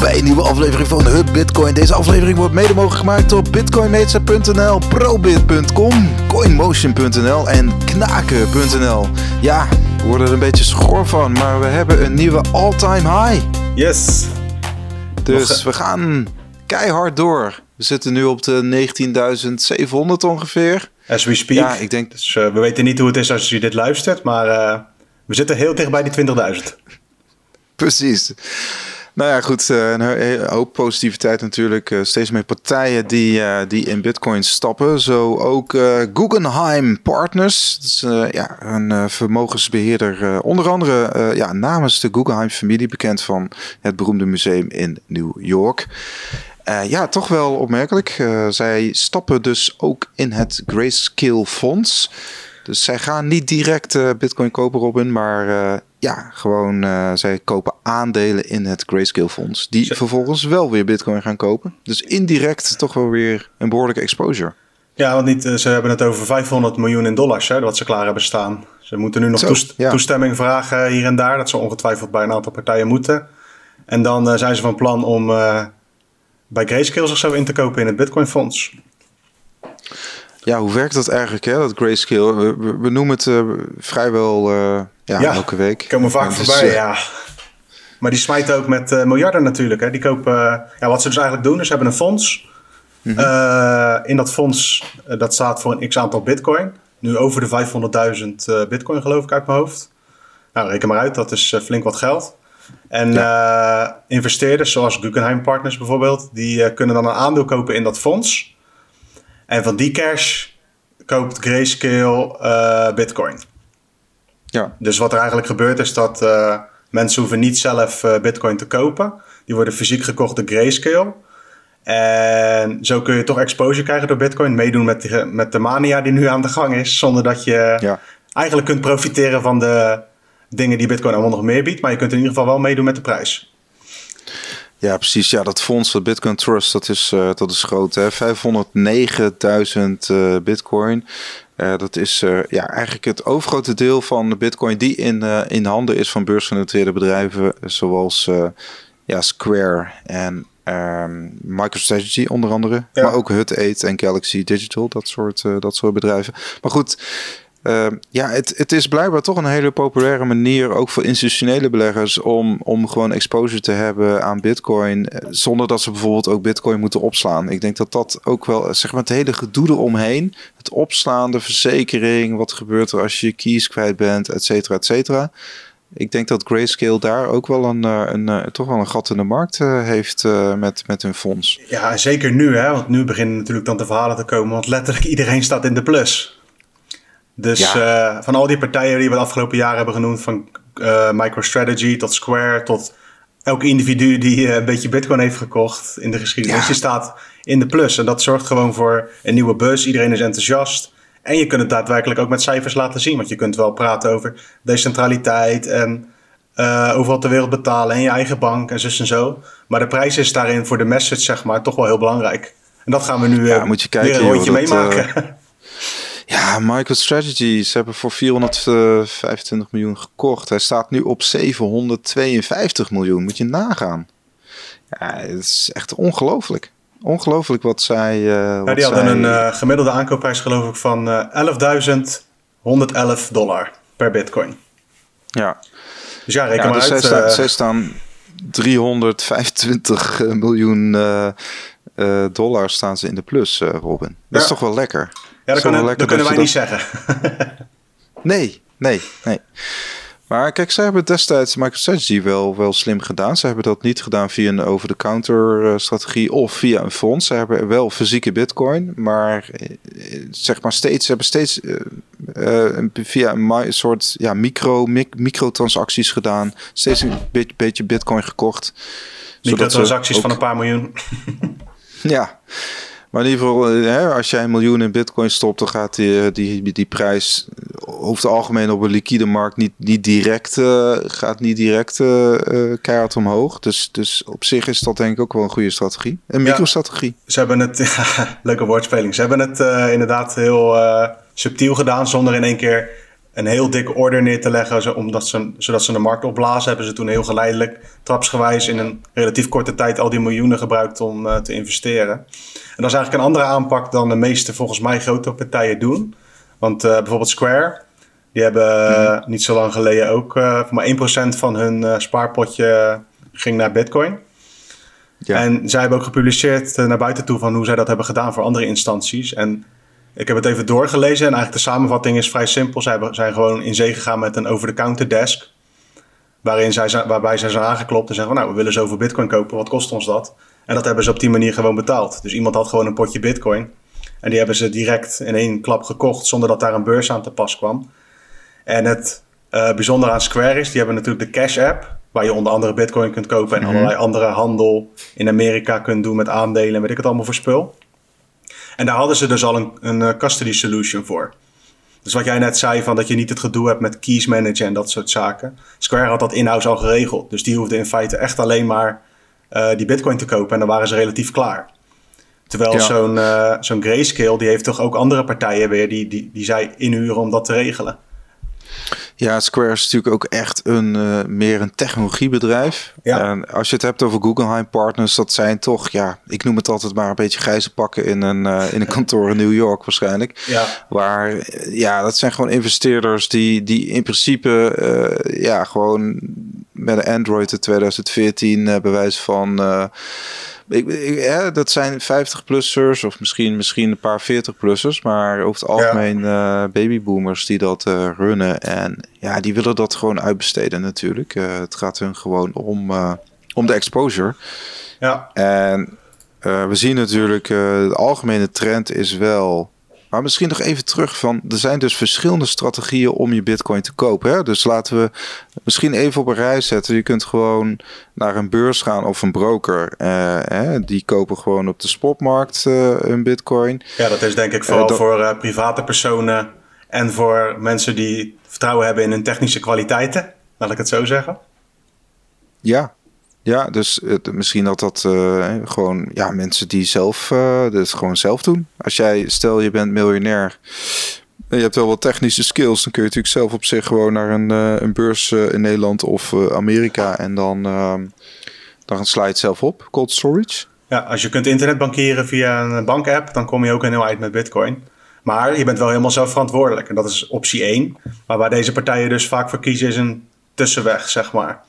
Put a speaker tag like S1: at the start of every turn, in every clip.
S1: bij een nieuwe aflevering van Hub Bitcoin. Deze aflevering wordt mede mogelijk gemaakt door bitcoinmeester.nl, probit.com, coinmotion.nl en knaken.nl. Ja, we worden er een beetje schor van, maar we hebben een nieuwe all-time high.
S2: Yes.
S1: Dus we gaan keihard door. We zitten nu op de 19.700 ongeveer.
S2: As we speak.
S1: Ja, ik denk...
S2: Dus uh, we weten niet hoe het is als je dit luistert, maar uh, we zitten heel dicht bij die 20.000.
S1: Precies. Nou ja, goed. Uh, een hoop positiviteit natuurlijk. Uh, steeds meer partijen die, uh, die in Bitcoin stappen. Zo ook Guggenheim Partners. Dat is ja, een vermogensbeheerder. onder andere ja, namens de Guggenheim-familie. Bekend van het beroemde museum in New York. ja, toch wel opmerkelijk. zij stappen dus ook in het Grayscale Fonds. Dus zij gaan niet direct Bitcoin kopen, Robin. Maar ja, gewoon uh, zij kopen aandelen in het Grayscale fonds. Die vervolgens wel weer bitcoin gaan kopen. Dus indirect toch wel weer een behoorlijke exposure.
S2: Ja, want niet, ze hebben het over 500 miljoen in dollars hè, wat ze klaar hebben staan. Ze moeten nu nog Zo, ja. toestemming vragen hier en daar. Dat ze ongetwijfeld bij een aantal partijen moeten. En dan uh, zijn ze van plan om uh, bij Grayscale zichzelf in te kopen in het bitcoin fonds.
S1: Ja, hoe werkt dat eigenlijk, hè, dat grayscale? We, we noemen het vrijwel ja, ja, elke week.
S2: komen vaak dus, voorbij, uh, ja. Maar die smijten ook met miljarden natuurlijk. Hè. Die kopen, ja, wat ze dus eigenlijk doen, is ze hebben een fonds. Mm -hmm. in dat fonds, dat staat voor een x-aantal bitcoin. Nu over de 500.000 bitcoin geloof ik uit mijn hoofd. Nou, reken maar uit, dat is flink wat geld. En ja. investeerders zoals Guggenheim Partners bijvoorbeeld, die kunnen dan een aandeel kopen in dat fonds. En van die cash koopt Grayscale Bitcoin. Ja. Dus wat er eigenlijk gebeurt is dat uh, mensen hoeven niet zelf uh, Bitcoin te kopen. Die worden fysiek gekocht door Grayscale. En zo kun je toch exposure krijgen door Bitcoin. Meedoen met de, met de mania die nu aan de gang is. Zonder dat je ja. eigenlijk kunt profiteren van de dingen die Bitcoin allemaal nog meer biedt. Maar je kunt in ieder geval wel meedoen met de prijs.
S1: Ja, precies. Ja, dat fonds, dat Bitcoin Trust, dat is, uh, dat is groot. 509.000 uh, bitcoin. Uh, dat is ja, eigenlijk het overgrote deel van de bitcoin die in, in handen is van beursgenoteerde bedrijven zoals ja, Square en um, MicroStrategy onder andere. Ja. Maar ook Hut 8 en Galaxy Digital, dat soort, dat soort bedrijven. Maar goed, uh, ja, het, het is blijkbaar toch een hele populaire manier, ook voor institutionele beleggers, om, om gewoon exposure te hebben aan Bitcoin, eh, zonder dat ze bijvoorbeeld ook Bitcoin moeten opslaan. Ik denk dat dat ook wel, zeg maar, het hele gedoe eromheen, het opslaan, de verzekering, wat gebeurt er als je je keys kwijt bent, et cetera, et cetera. Ik denk dat Grayscale daar ook wel een, eh, een, toch wel een gat in de markt heeft met, met hun fonds.
S2: Ja, zeker nu, hè? want nu beginnen natuurlijk dan de verhalen te komen, want letterlijk iedereen staat in de plus. Dus ja. uh, van al die partijen die we de afgelopen jaren hebben genoemd, van uh, MicroStrategy tot Square tot elk individu die uh, een beetje Bitcoin heeft gekocht in de geschiedenis, ja. je staat in de plus. En dat zorgt gewoon voor een nieuwe bus. Iedereen is enthousiast. En je kunt het daadwerkelijk ook met cijfers laten zien. Want je kunt wel praten over decentraliteit en overal ter wereld betalen en je eigen bank en zus en zo. Maar de prijs is daarin voor de message, zeg maar, toch wel heel belangrijk. En dat gaan we nu ja, moet je kijken, weer een rondje joh, meemaken.
S1: Ja, MicroStrategy, ze hebben voor 425 miljoen gekocht. Hij staat nu op 752 miljoen. Moet je nagaan. Ja, het is echt ongelooflijk. Ongelooflijk wat zij. Uh,
S2: ja,
S1: wat
S2: die hadden een uh, gemiddelde aankoopprijs, geloof ik, van uh, 11.111 dollar per bitcoin.
S1: Ja.
S2: Dus ja, reken ja, maar
S1: dus
S2: uit.
S1: Zij, sta, zij staan 325 miljoen dollar staan ze in de plus, Robin. Dat ja. is toch wel lekker.
S2: Ja, dat, kunnen, dat kunnen wij niet zeggen.
S1: nee, nee, nee. Maar kijk, zij hebben destijds MicroStrategy wel, wel slim gedaan. Ze hebben dat niet gedaan via een over-the-counter strategie of via een fonds. Ze hebben wel fysieke bitcoin, maar zeg maar steeds, ze hebben steeds uh, uh, via een soort ja, micro, mic, microtransacties gedaan. Steeds een beetje, beetje bitcoin gekocht.
S2: Microtransacties ook... van een paar miljoen.
S1: ja. Maar in ieder geval, hè, als jij een miljoen in bitcoin stopt, dan gaat die, die, die prijs over het algemeen op een liquide markt niet, niet direct, uh, gaat niet direct uh, keihard omhoog. Dus, dus op zich is dat denk ik ook wel een goede strategie. Een microstrategie.
S2: Ja, ze hebben het, ja, leuke woordspeling. Ze hebben het inderdaad heel subtiel gedaan, zonder in één keer een heel dikke order neer te leggen, omdat ze, zodat ze de markt opblazen, hebben ze toen heel geleidelijk, trapsgewijs, in een relatief korte tijd al die miljoenen gebruikt om uh, te investeren. En dat is eigenlijk een andere aanpak dan de meeste, volgens mij, grote partijen doen. Want uh, bijvoorbeeld Square, die hebben uh, niet zo lang geleden ook maar 1% van hun spaarpotje ging naar Bitcoin. Ja. En zij hebben ook gepubliceerd naar buiten toe van hoe zij dat hebben gedaan voor andere instanties. En ik heb het even doorgelezen en eigenlijk de samenvatting is vrij simpel. Zij zijn gewoon in zee gegaan met een over-the-counter desk. Waarin zij, waarbij zij zijn aangeklopt en zeggen: Nou, we willen zoveel Bitcoin kopen, wat kost ons dat? En dat hebben ze op die manier gewoon betaald. Dus iemand had gewoon een potje Bitcoin. En die hebben ze direct in één klap gekocht zonder dat daar een beurs aan te pas kwam. En het uh, bijzondere aan Square is: die hebben natuurlijk de Cash App. Waar je onder andere Bitcoin kunt kopen en mhm. allerlei andere handel in Amerika kunt doen met aandelen en weet ik het allemaal voor spul. En daar hadden ze dus al een, een eh, custody solution voor. Dus wat jij net zei, van dat je niet het gedoe hebt met keys managen en dat soort zaken. Square had dat in-house al geregeld. Dus die hoefde in feite echt alleen maar uh, die bitcoin te kopen en dan waren ze relatief klaar. Terwijl zo'n uh, zo'n Grayscale, die heeft toch ook andere partijen weer die, die, die zij inhuren om dat te regelen.
S1: Ja, Square is natuurlijk ook echt een uh, meer een technologiebedrijf. Ja. En als je het hebt over Guggenheim Partners, dat zijn toch, ja, ik noem het altijd maar een beetje grijze pakken in een, uh, in een kantoor in New York waarschijnlijk. Ja. Waar, ja, dat zijn gewoon investeerders die, die in principe, uh, ja, gewoon met een Android in 2014 bewijs van ik, dat zijn 50-plussers of misschien, misschien een paar 40-plussers. Maar over het algemeen ja. uh, babyboomers die dat uh, runnen. En ja, die willen dat gewoon uitbesteden natuurlijk. Uh, het gaat hun gewoon om, om de exposure. Ja. En we zien natuurlijk, de algemene trend is wel maar misschien nog even terug van, er zijn dus verschillende strategieën om je bitcoin te kopen. Hè? Dus laten we misschien even op een rij zetten. Je kunt gewoon naar een beurs gaan of een broker. Uh, hè? Die kopen gewoon op de spotmarkt uh, een bitcoin.
S2: Ja, dat is denk ik vooral uh, voor private personen en voor mensen die vertrouwen hebben in hun technische kwaliteiten. Laat ik het zo zeggen.
S1: Ja, ja, dus het, misschien dat dat uh, gewoon ja, mensen die zelf uh, gewoon zelf doen. Als jij, stel je bent miljonair en je hebt wel wat technische skills, dan kun je natuurlijk zelf op zich gewoon naar een, een beurs in Nederland of Amerika en dan, ehm, dan sla je het zelf op, cold storage.
S2: Ja, als je kunt internetbankieren via een bankapp, dan kom je ook een heel eind met bitcoin. Maar je bent wel helemaal zelf verantwoordelijk en dat is optie 1. Maar waar deze partijen dus vaak voor kiezen is een tussenweg, zeg maar.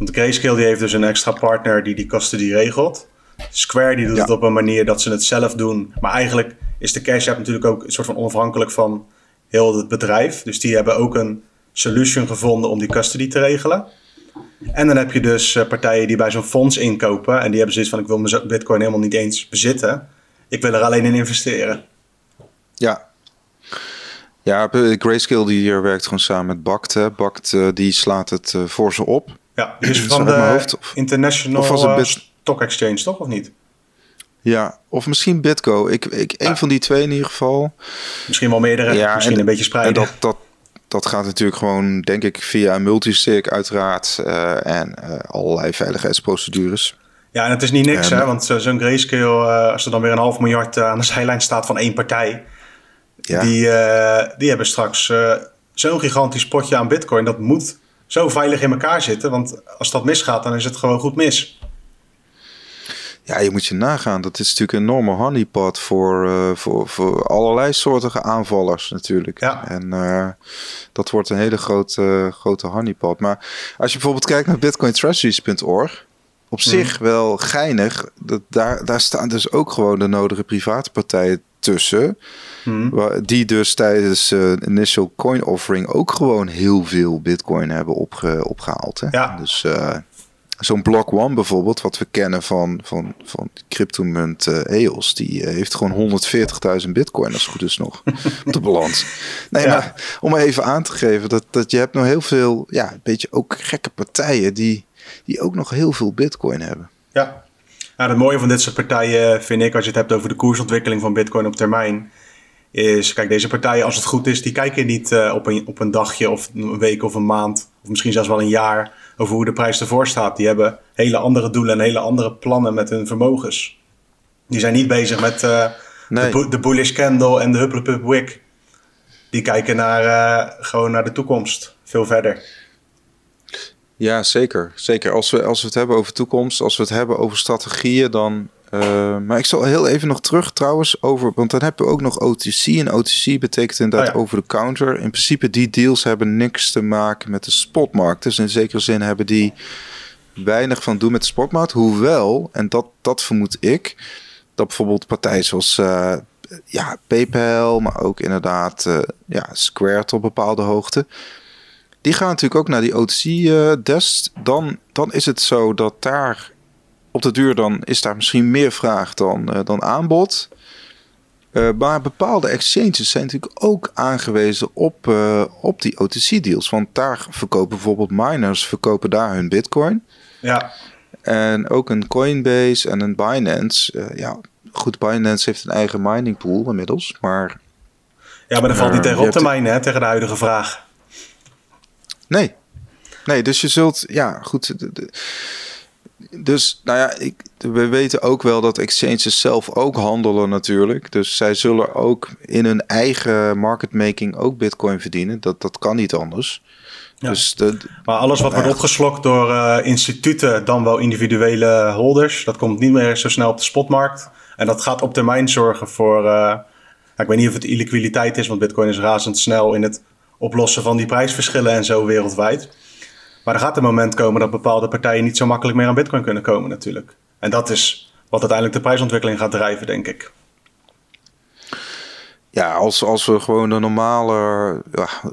S2: Want Grayscale die heeft dus een extra partner die die custody regelt. Square die doet het op een manier dat ze het zelf doen. Maar eigenlijk is de Cash App natuurlijk ook een soort van onafhankelijk van heel het bedrijf. Dus die hebben ook een solution gevonden om die custody te regelen. En dan heb je dus eh, partijen die bij zo'n fonds inkopen. En die hebben zoiets van: ik wil mijn Bitcoin helemaal niet eens bezitten. Ik wil er alleen in investeren.
S1: Ja. Ja, Grayscale die hier werkt gewoon samen met Bakt. Bakt eh, die slaat het eh, voor ze op.
S2: Ja, die is van de hoofd, of, International of uh, Stock Exchange, toch? Of niet?
S1: Ja, of misschien Bitco. Ik, ik, Een van die twee in ieder geval.
S2: Misschien wel meerdere, ja, misschien een beetje spreiden.
S1: En dat, dat, dat gaat natuurlijk gewoon, denk ik, via multisig uiteraard. Uh, en uh, allerlei veiligheidsprocedures.
S2: Ja, en het is niet niks, hè? Want zo'n grayscale, als er dan weer een half miljard aan de zijlijn staat van één partij... Ja. Die, die hebben straks zo'n gigantisch potje aan bitcoin. Dat moet zo veilig in elkaar zitten. Want als dat misgaat, dan is het gewoon goed mis.
S1: Ja, je moet je nagaan. Dat is natuurlijk een enorme honeypot voor, uh, voor, voor allerlei soorten aanvallers natuurlijk. Ja. En uh, dat wordt een hele grote, grote honeypot. Maar als je bijvoorbeeld kijkt naar bitcointreasuries.org, op zich hmm. wel geinig. Dat, daar, daar staan dus ook gewoon de nodige private partijen tussen. Hmm. Die dus tijdens uh, initial coin offering ook gewoon heel veel bitcoin hebben opge opgehaald. Hè? Ja. Dus uh, zo'n Block One bijvoorbeeld, wat we kennen van, van, van cryptomunt uh, EOS, die heeft gewoon 140.000 bitcoin als het goed is nog op de balans. Nee, ja. maar om even aan te geven dat, dat je hebt nog heel veel, ja, een beetje ook gekke partijen die, die ook nog heel veel bitcoin hebben.
S2: Ja, nou, het mooie van dit soort partijen vind ik, als je het hebt over de koersontwikkeling van Bitcoin op termijn, is, kijk, deze partijen, als het goed is, die kijken niet uh, op, een, op een dagje of een week of een maand, of misschien zelfs wel een jaar, over hoe de prijs ervoor staat. Die hebben hele andere doelen en hele andere plannen met hun vermogens. Die zijn niet bezig met uh, nee. de, de, bullish candle en de hupplepup wick. die kijken naar, gewoon naar de toekomst. Veel verder.
S1: Ja, zeker. Zeker. Als we, als we het hebben over toekomst, als we het hebben over strategieën, dan. Uh, maar ik zal heel even nog terug trouwens over. Want dan hebben we ook nog OTC. En OTC betekent inderdaad oh over de counter. In principe, die deals hebben niks te maken met de spotmarkt. Dus in zekere zin hebben die weinig van doen met de spotmarkt. Hoewel, en dat, dat vermoed ik, dat bijvoorbeeld partijen zoals uh, ja, PayPal, maar ook inderdaad uh, ja, Square tot bepaalde hoogte die gaan natuurlijk ook naar die OTC-desk. Uh, dan, dan is het zo dat daar op de duur dan is daar misschien meer vraag dan, uh, dan aanbod. Uh, maar bepaalde exchanges zijn natuurlijk ook aangewezen op, uh, op die OTC-deals. Want daar verkopen bijvoorbeeld miners verkopen daar hun bitcoin.
S2: Ja.
S1: En ook een Coinbase en een Binance. Ja, goed, Binance heeft een eigen mining pool inmiddels, maar...
S2: Ja, maar dan valt niet tegen op te minen, hè, tegen de huidige vraag.
S1: Nee. Nee, dus je zult, ja, goed. Dus, nou ja, ik, we weten ook wel dat exchanges zelf ook handelen natuurlijk. Dus zij zullen ook in hun eigen marketmaking ook bitcoin verdienen. Dat, dat kan niet anders.
S2: Ja. Dus de, maar alles wat wordt opgeslokt door uh, instituten, dan wel individuele holders, dat komt niet meer zo snel op de spotmarkt. En dat gaat op termijn zorgen voor, uh, ik weet niet of het illiquiditeit is, want bitcoin is razendsnel in het oplossen van die prijsverschillen en zo wereldwijd. Maar er gaat een moment komen dat bepaalde partijen niet zo makkelijk meer aan Bitcoin kunnen komen, natuurlijk. En dat is wat uiteindelijk de prijsontwikkeling gaat drijven, denk ik.
S1: Ja, als, als we gewoon de normale,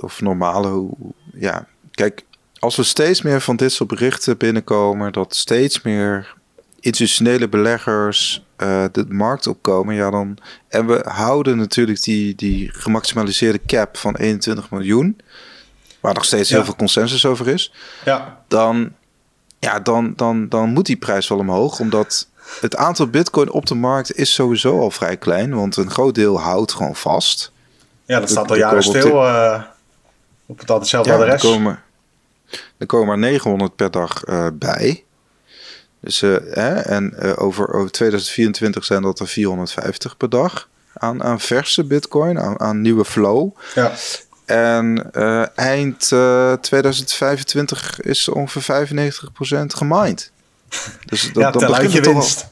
S1: of normale, ja, kijk, als we steeds meer van dit soort berichten binnenkomen, dat steeds meer institutionele beleggers uh, de markt opkomen, ja dan. En we houden natuurlijk die, die gemaximaliseerde cap van 21 miljoen, waar nog steeds heel veel consensus over is.
S2: Ja.
S1: Dan, ja, dan, dan, dan moet die prijs wel omhoog, omdat het aantal bitcoin op de markt is sowieso al vrij klein, want een groot deel houdt gewoon vast.
S2: Ja, dat staat al jaren stil uh, op het hetzelfde ja, adres.
S1: Er komen, er komen er 900 per dag uh, bij. Dus, uh, hè, en uh, over, over 2024 zijn dat er 450 per dag aan, aan verse bitcoin, aan, aan nieuwe flow.
S2: Ja.
S1: En uh, eind 2025 is ongeveer 95% gemined.
S2: Dus dat, ja, dan begint het winst. Al,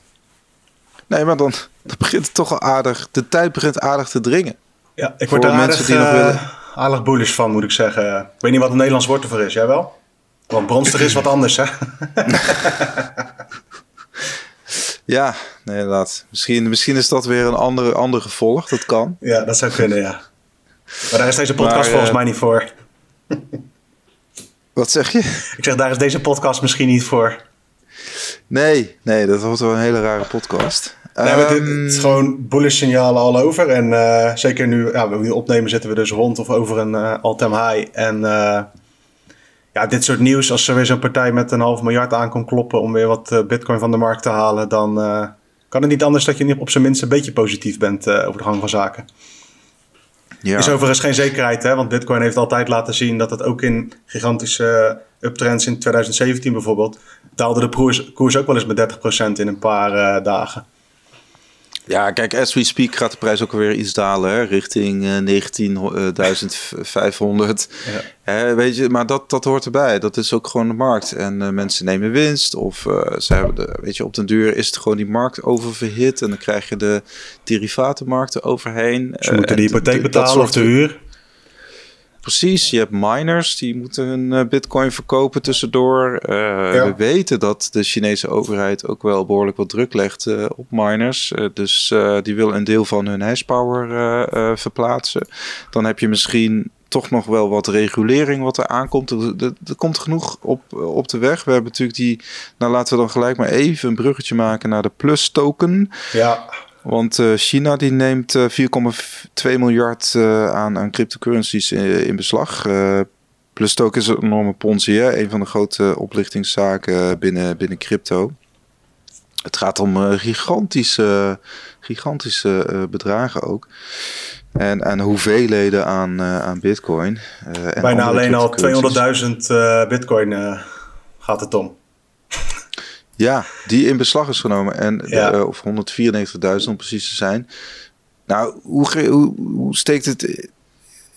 S1: nee, maar dan, dan begint het toch al aardig. De tijd begint aardig te dringen.
S2: Ja, ik word er aardig, die nog willen. aardig bullish van, moet ik zeggen. Ik weet niet wat het Nederlands woord ervoor is. Jij wel? Want bronstig is wat anders, hè?
S1: ja, nee, inderdaad. Misschien, misschien is dat weer een andere, ander gevolg. Dat kan.
S2: Ja, dat zou kunnen, ja. Maar daar is deze podcast maar, volgens uh, mij niet voor.
S1: wat zeg je?
S2: Ik zeg, daar is deze podcast misschien niet voor.
S1: Nee, nee, dat wordt wel een hele rare podcast.
S2: Nee, um, het, is gewoon bullish signalen al over. En uh, zeker nu, ja, we nu opnemen, zitten we dus rond of over een uh, all-time high. En uh, ja, dit soort nieuws, als er weer zo'n partij met een half miljard aankomt kloppen om weer wat uh, bitcoin van de markt te halen, dan uh, kan het niet anders dat je op zijn minst een beetje positief bent uh, over de gang van zaken. Ja. Is overigens geen zekerheid, hè? want bitcoin heeft altijd laten zien dat het ook in gigantische uptrends in 2017 bijvoorbeeld, daalde de koers, koers ook wel eens met 30% in een paar dagen.
S1: Ja, kijk, as we speak gaat de prijs ook weer iets dalen, hè, richting uh, 19.500. Ja. weet je, maar dat, dat hoort erbij. Dat is ook gewoon de markt. En uh, mensen nemen winst. Of uh, ze hebben de, weet je, op den duur is het gewoon die markt oververhit. En dan krijg je de derivatenmarkten overheen.
S2: Ze moeten de hypotheek betalen of de huur.
S1: Precies, je hebt miners die moeten hun uh, bitcoin verkopen tussendoor. Uh, ja. We weten dat de Chinese overheid ook wel behoorlijk wat druk legt uh, op miners. dus die willen een deel van hun hashpower verplaatsen. Dan heb je misschien toch nog wel wat regulering wat er aankomt. Er, er, er, komt genoeg op, op de weg. We hebben natuurlijk die... Nou, laten we dan gelijk maar even een bruggetje maken naar de Plus token.
S2: Ja.
S1: Want uh, China die neemt uh, 4,2 miljard uh, aan, aan cryptocurrencies in, in beslag. plus ook is een enorme ponzi, hè? een van de grote oplichtingszaken binnen, binnen crypto. Het gaat om gigantische, gigantische bedragen ook. En, en hoeveelheden aan, aan bitcoin.
S2: en Bijna alleen al 200.000 bitcoin gaat het om.
S1: Ja, die in beslag is genomen. En ja. de, uh, of 194.000 om precies te zijn. Nou, hoe, hoe, hoe, steekt het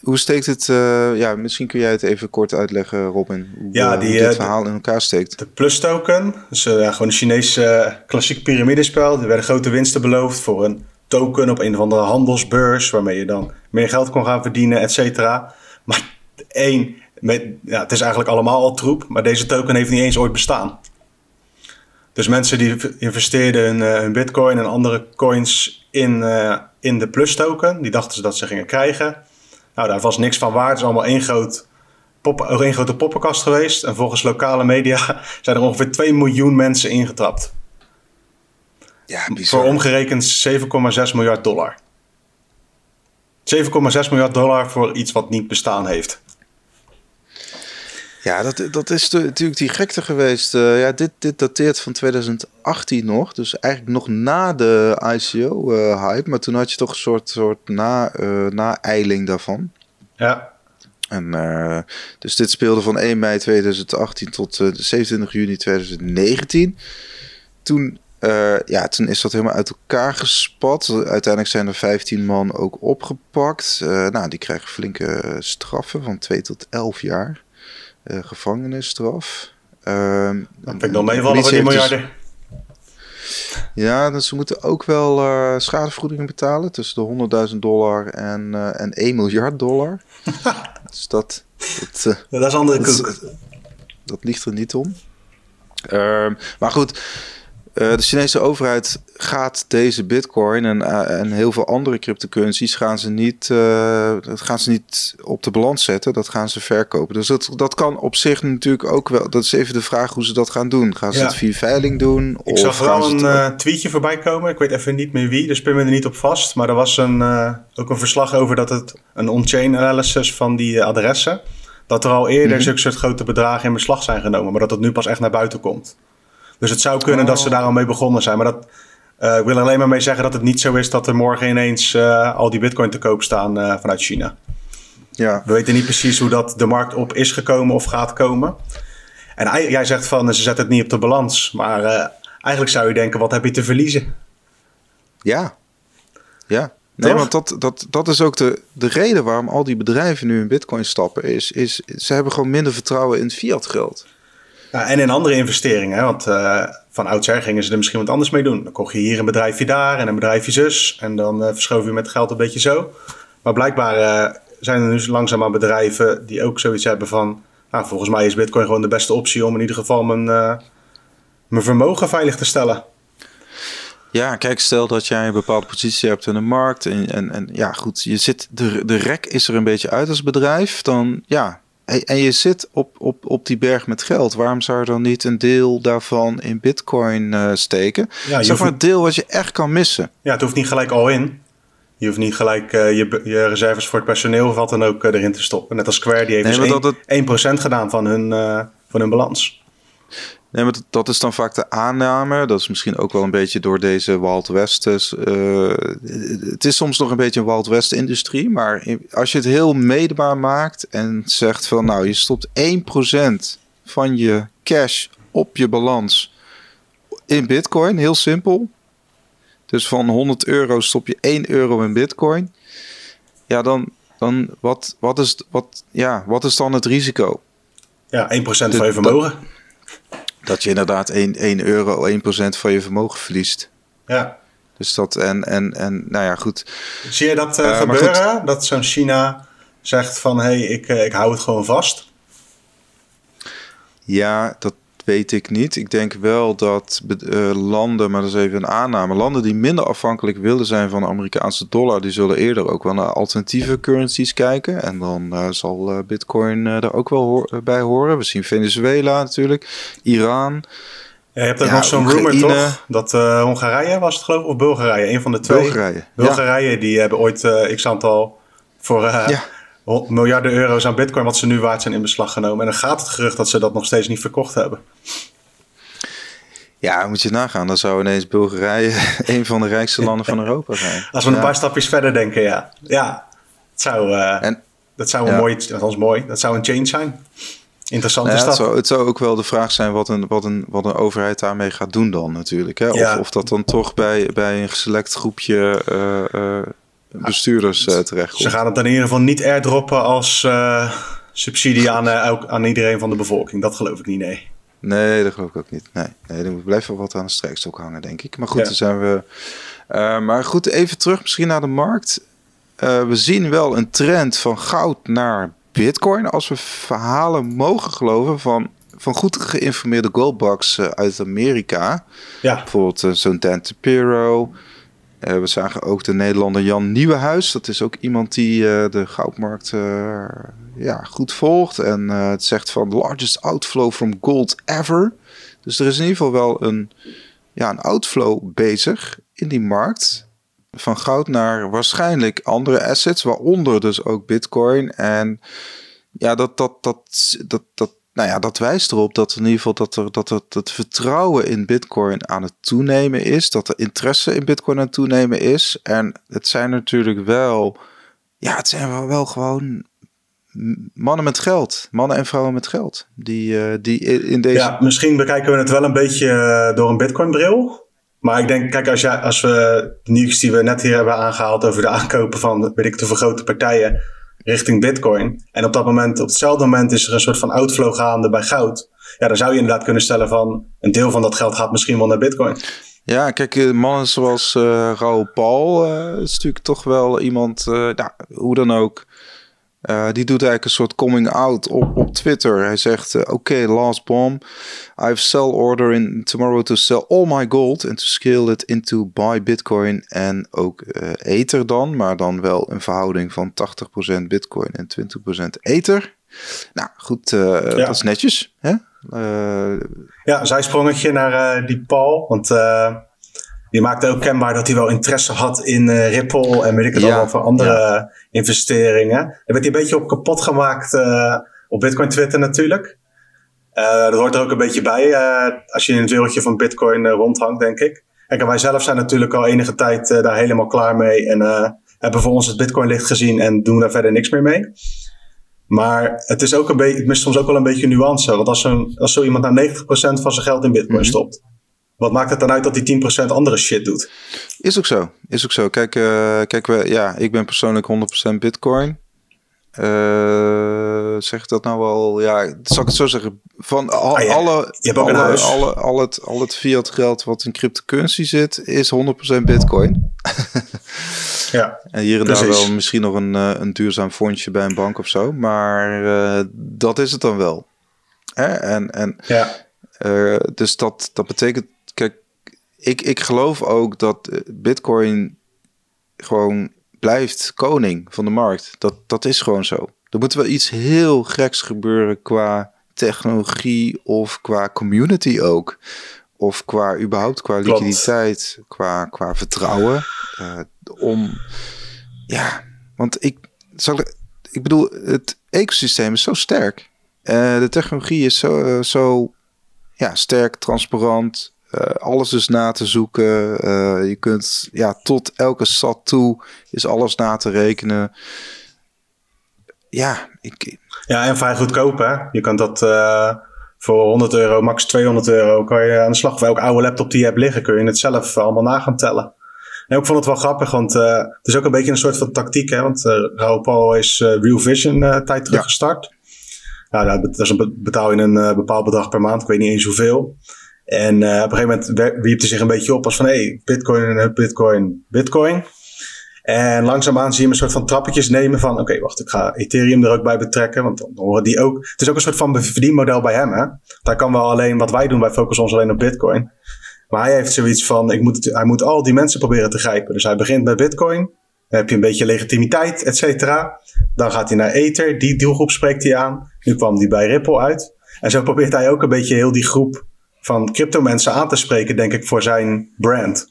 S1: hoe steekt het? eh, ja, misschien kun jij het even kort uitleggen, Robin. Hoe,
S2: Ja,
S1: eh, hoe
S2: eh,
S1: dit verhaal in elkaar steekt.
S2: De plus token, dus eh, ja, gewoon een Chinese eh, klassiek piramidespel. Er werden grote winsten beloofd voor een token op een of andere handelsbeurs, waarmee je dan meer geld kon gaan verdienen, et cetera. Maar één, met, ja, het is eigenlijk allemaal al troep, maar deze token heeft niet eens ooit bestaan. Dus mensen die investeerden hun, eh, hun bitcoin en andere coins in, eh, in de plus token, die dachten ze dat ze gingen krijgen. Nou, daar was niks van waar. Het is allemaal één groot pop, één grote poppenkast geweest. En volgens lokale media zijn er ongeveer 2 miljoen mensen ingetrapt.
S1: Ja,
S2: Voor omgerekend 7,6 miljard dollar. 7,6 miljard dollar voor iets wat niet bestaan heeft.
S1: Ja, dat, dat is de- natuurlijk die gekte geweest. Eh, ja, dit, dit dateert van 2018 nog. Dus eigenlijk nog na de ICO-hype. maar toen had je toch een soort, soort na, eh na-eiling daarvan.
S2: Ja,
S1: En, eh, dus dit speelde van 1 mei 2018 tot eh, 27 juni 2019. Toen, eh, ja, toen is dat helemaal uit elkaar gespat. Uiteindelijk zijn er 15 man ook opgepakt. Eh, nou, die krijgen flinke straffen van 2 tot 11 jaar. Eh, gevangenisstraf. Ehm,
S2: dat ik dan meevallen voor die
S1: heeft dus-
S2: miljarden.
S1: ja, dus ze moeten ook wel eh, schadevergoedingen betalen tussen de 100.000 dollar en, eh, en 1 miljard dollar. dus dat, dat, eh,
S2: Dat is andere
S1: dat,
S2: koek.
S1: dat ligt er niet om. Ehm, maar goed, de Chinese overheid gaat deze bitcoin en, eh, en heel veel andere cryptocurrencies gaan ze, niet, eh, dat gaan ze niet op de balans zetten. Dat gaan ze verkopen. Dus dat, dat kan op zich natuurlijk ook wel. Dat is even de vraag hoe ze dat gaan doen. Gaan ze
S2: Ja.
S1: het via veiling doen?
S2: Ik zag wel
S1: ze
S2: een
S1: het-
S2: eh, tweetje voorbij komen. Ik weet even niet meer wie, dus pin me er niet op vast. Maar er was een, eh, ook een verslag over dat het een on-chain analysis van die adressen. Dat er al eerder
S1: Mhm.
S2: zulke soort grote bedragen in beslag zijn genomen, maar dat het nu pas echt naar buiten komt. Dus het zou kunnen dat ze
S1: Oh.
S2: daar al mee begonnen zijn. Maar dat, ik wil alleen maar mee zeggen dat het niet zo is dat er morgen ineens eh, al die bitcoin te koop staan eh, vanuit China.
S1: ja.
S2: We weten niet precies hoe dat de markt op is gekomen of gaat komen. En jij zegt van ze zetten het niet op de balans. Maar eh, eigenlijk zou je denken, wat heb je te verliezen?
S1: Ja. Ja. Nee,
S2: Toch?
S1: want dat, dat, dat is ook de, de reden waarom al die bedrijven nu in bitcoin stappen. Is, is ze hebben gewoon minder vertrouwen in fiat geld.
S2: Ja, en in andere investeringen. Hè? Want eh, van oudsher gingen ze er misschien wat anders mee doen. Dan kocht je hier een bedrijfje daar en een bedrijfje zus. En dan eh verschoof je met geld een beetje zo. Maar blijkbaar eh, zijn er nu langzaamaan bedrijven die ook zoiets hebben van... Nou, volgens mij is bitcoin gewoon de beste optie om in ieder geval mijn, eh, mijn vermogen veilig te stellen.
S1: Ja, kijk, stel dat jij een bepaalde positie hebt in de markt. En, en, en ja, goed, je zit, de, de rek is er een beetje uit als bedrijf. Dan ja. En je zit op, op, op die berg met geld. Waarom zou je dan niet een deel daarvan in bitcoin eh, steken?
S2: Ja,
S1: zeg maar het deel wat je echt kan missen.
S2: Ja, het hoeft niet gelijk al in. Je hoeft niet gelijk eh, je, je reserves voor het personeel of wat dan ook eh, erin te stoppen. Net als Square, die heeft
S1: Nee,
S2: dus
S1: maar dat
S2: 1%, 1% gedaan van hun, van hun balans.
S1: Nee, maar dat, is dan vaak de aanname. Dat is misschien ook wel een beetje door deze Wild West. dus, eh, het is soms nog een beetje een Wild West industrie. Maar als je het heel meetbaar maakt en zegt van nou, je stopt 1% van je cash op je balans in bitcoin, heel simpel. Dus van 100 euro stop je 1 euro in bitcoin. Ja, dan, dan wat, wat, is, wat, ja, wat is dan het risico?
S2: Ja, 1% van je vermogen.
S1: Dat je inderdaad 1, 1 euro, 1% van je vermogen verliest.
S2: Ja.
S1: Dus dat en, en, en nou ja, goed.
S2: Zie je dat eh,
S1: Eh,
S2: gebeuren? Dat zo'n China zegt van, hé, hey, ik, eh, ik hou het gewoon vast.
S1: Ja, dat weet ik niet. Ik denk wel dat eh, landen, maar dat is even een aanname, landen die minder afhankelijk willen zijn van de Amerikaanse dollar, die zullen eerder ook wel naar alternatieve currencies kijken. En dan eh, zal eh, Bitcoin er ook wel bij horen. We zien Venezuela natuurlijk, Iran,
S2: Ja, je hebt ook
S1: Ja,
S2: nog zo'n rumor toch? Dat Hongarije was het geloof ik, of Bulgarije, een van de twee.
S1: Bulgarije. Ja.
S2: Bulgarije, die hebben ooit x aantal voor
S1: Ja.
S2: Miljarden euro's aan bitcoin, wat ze nu waard zijn, in beslag genomen. En dan gaat het gerucht dat ze dat nog steeds niet verkocht hebben.
S1: Ja, moet je nagaan. Dan zou ineens Bulgarije een van de rijkste landen van Europa zijn.
S2: Als we een paar stapjes verder denken, ja. Ja, het zou, eh,
S1: En
S2: dat zou een
S1: Ja.
S2: mooi, althans mooi, dat zou een change zijn. Interessante
S1: ja, het,
S2: stap.
S1: zou, het zou ook wel de vraag zijn wat een, wat een, wat een overheid daarmee gaat doen dan natuurlijk. Hè? Of,
S2: Ja.
S1: of dat dan toch bij, bij een select groepje eh, eh, bestuurders uh, terecht
S2: Ze gaan het dan in ieder geval niet airdroppen als uh, subsidie aan, uh, aan iedereen van de bevolking. Dat geloof ik niet, nee.
S1: Nee, dat geloof ik ook niet. Nee, nee er blijft wel wat aan de strijkstok hangen, denk ik. Maar goed, ja. dan zijn we... maar goed, even terug misschien naar de markt. we zien wel een trend van goud naar bitcoin. Als we verhalen mogen geloven van van goed geïnformeerde goldbugs uit Amerika.
S2: Ja.
S1: Bijvoorbeeld zo'n Dan Tapiro. Uh, we zagen ook de Nederlander Jan Nieuwenhuis. Dat is ook iemand die uh, de goudmarkt uh, ja, goed volgt. En het zegt van largest outflow from gold ever. Dus er is in ieder geval wel een, ja, een outflow bezig in die markt. Van goud naar waarschijnlijk andere assets, waaronder dus ook bitcoin. En ja, dat, dat, dat, dat, dat nou ja, dat wijst erop dat in ieder geval dat, er, dat het, vertrouwen in Bitcoin aan het toenemen is. Dat er interesse in Bitcoin aan het toenemen is. En het zijn natuurlijk wel, ja, het zijn wel, gewoon mannen met geld. Mannen en vrouwen met geld. Die, uh, die in deze.
S2: Ja, misschien bekijken we het wel een beetje eh, door een Bitcoin-bril. Maar ik denk, kijk, als, jij, als we de nieuws die we net hier hebben aangehaald over de aankopen van, weet ik, te vergrote partijen richting Bitcoin. En op dat moment, op hetzelfde moment, is er een soort van outflow gaande bij goud. Ja, dan zou je inderdaad kunnen stellen van een deel van dat geld gaat misschien wel naar Bitcoin.
S1: Ja, kijk, eh, mannen zoals uh, Raoul Paul uh, is natuurlijk toch wel iemand, nou, hoe dan ook. Uh, die doet eigenlijk een soort coming out op, op Twitter. Hij zegt: uh, Oké, okay, last bomb. I have sell order in tomorrow to sell all my gold and to scale it into buy Bitcoin en ook uh, Ether dan, maar dan wel een verhouding van 80% Bitcoin en 20% Ether. Nou goed, ja. dat is netjes. Hè?
S2: ja, zij sprongetje naar die Paul, want die maakte ook kenbaar dat hij wel interesse had in uh, Ripple en weet ik het ja, allemaal voor andere ja. investeringen. Daar werd hij een beetje op kapot gemaakt uh, op Bitcoin Twitter natuurlijk. Uh, dat hoort er ook een beetje bij als je in het wereldje van Bitcoin rondhangt, denk ik. Kijk, en wij zelf zijn natuurlijk al enige tijd daar helemaal klaar mee en hebben voor ons het Bitcoin licht gezien en doen daar verder niks meer mee. Maar het is ook een beetje, het mist soms ook wel een beetje nuance. Want als, zo, als zo iemand nou 90% van zijn geld in Bitcoin mm -hmm. stopt, wat maakt het dan uit dat die 10% andere shit doet?
S1: Is ook zo. Is ook zo. Kijk, uh, kijk we, ja, ik ben persoonlijk 100% Bitcoin. Uh, zeg ik dat nou wel? Ja, zal ik het zo zeggen? Van al, ah, ja. alle,
S2: je hebt ook alle, een huis.
S1: Alle, al, het, al het fiat geld wat in cryptocurrency zit, is 100% Bitcoin.
S2: ja,
S1: en hier en daar wel misschien nog een, uh, een duurzaam fondje bij een bank of zo. Maar uh, dat is het dan wel. Hè? En, en
S2: ja.
S1: dus dat, dat betekent ik, ik geloof ook dat eh, Bitcoin gewoon blijft koning van de markt. Dat, dat is gewoon zo. Er moet wel iets heel geks gebeuren qua technologie of qua community ook. Of qua überhaupt qua
S2: Klopt.
S1: liquiditeit, qua, qua vertrouwen. Uh, om ja, want ik, zal, ik bedoel, het ecosysteem is zo sterk. Uh, de technologie is zo, uh, zo ja, sterk, transparant. Uh, alles is na te zoeken. Uh, je kunt ja, tot elke sat toe is alles na te rekenen. Ja, ik...
S2: ja en vrij goedkoop hè. Je kan dat uh, voor 100 euro, max 200 euro, kan je aan de slag. Voor elke oude laptop die je hebt liggen, kun je het zelf allemaal na gaan tellen. En ik vond het wel grappig, want het is ook een beetje een soort van tactiek. Hè? Want uh, Raoul Paul is Real Vision tijd terug gestart. Ja. Nou, dat is een betaal je een bepaald bedrag per maand. Ik weet niet eens hoeveel. En uh, op een gegeven moment wierp hij zich een beetje op als van... hé, hey, bitcoin, bitcoin, bitcoin. En langzaamaan zie je een soort van trappetjes nemen van... oké, wacht, ik ga Ethereum er ook bij betrekken. Want dan horen die ook... Het is ook een soort van verdienmodel bij hem, hè. Hij kan wel alleen wat wij doen. Wij focussen ons alleen op bitcoin. Maar hij heeft zoiets van... Ik moet hij moet al die mensen proberen te grijpen. Dus hij begint met bitcoin. Dan heb je een beetje legitimiteit, et cetera. Dan gaat hij naar Ether. Die doelgroep spreekt hij aan. Nu kwam hij bij Ripple uit. En zo probeert hij ook een beetje heel die groep van crypto mensen aan te spreken, denk ik, voor zijn brand.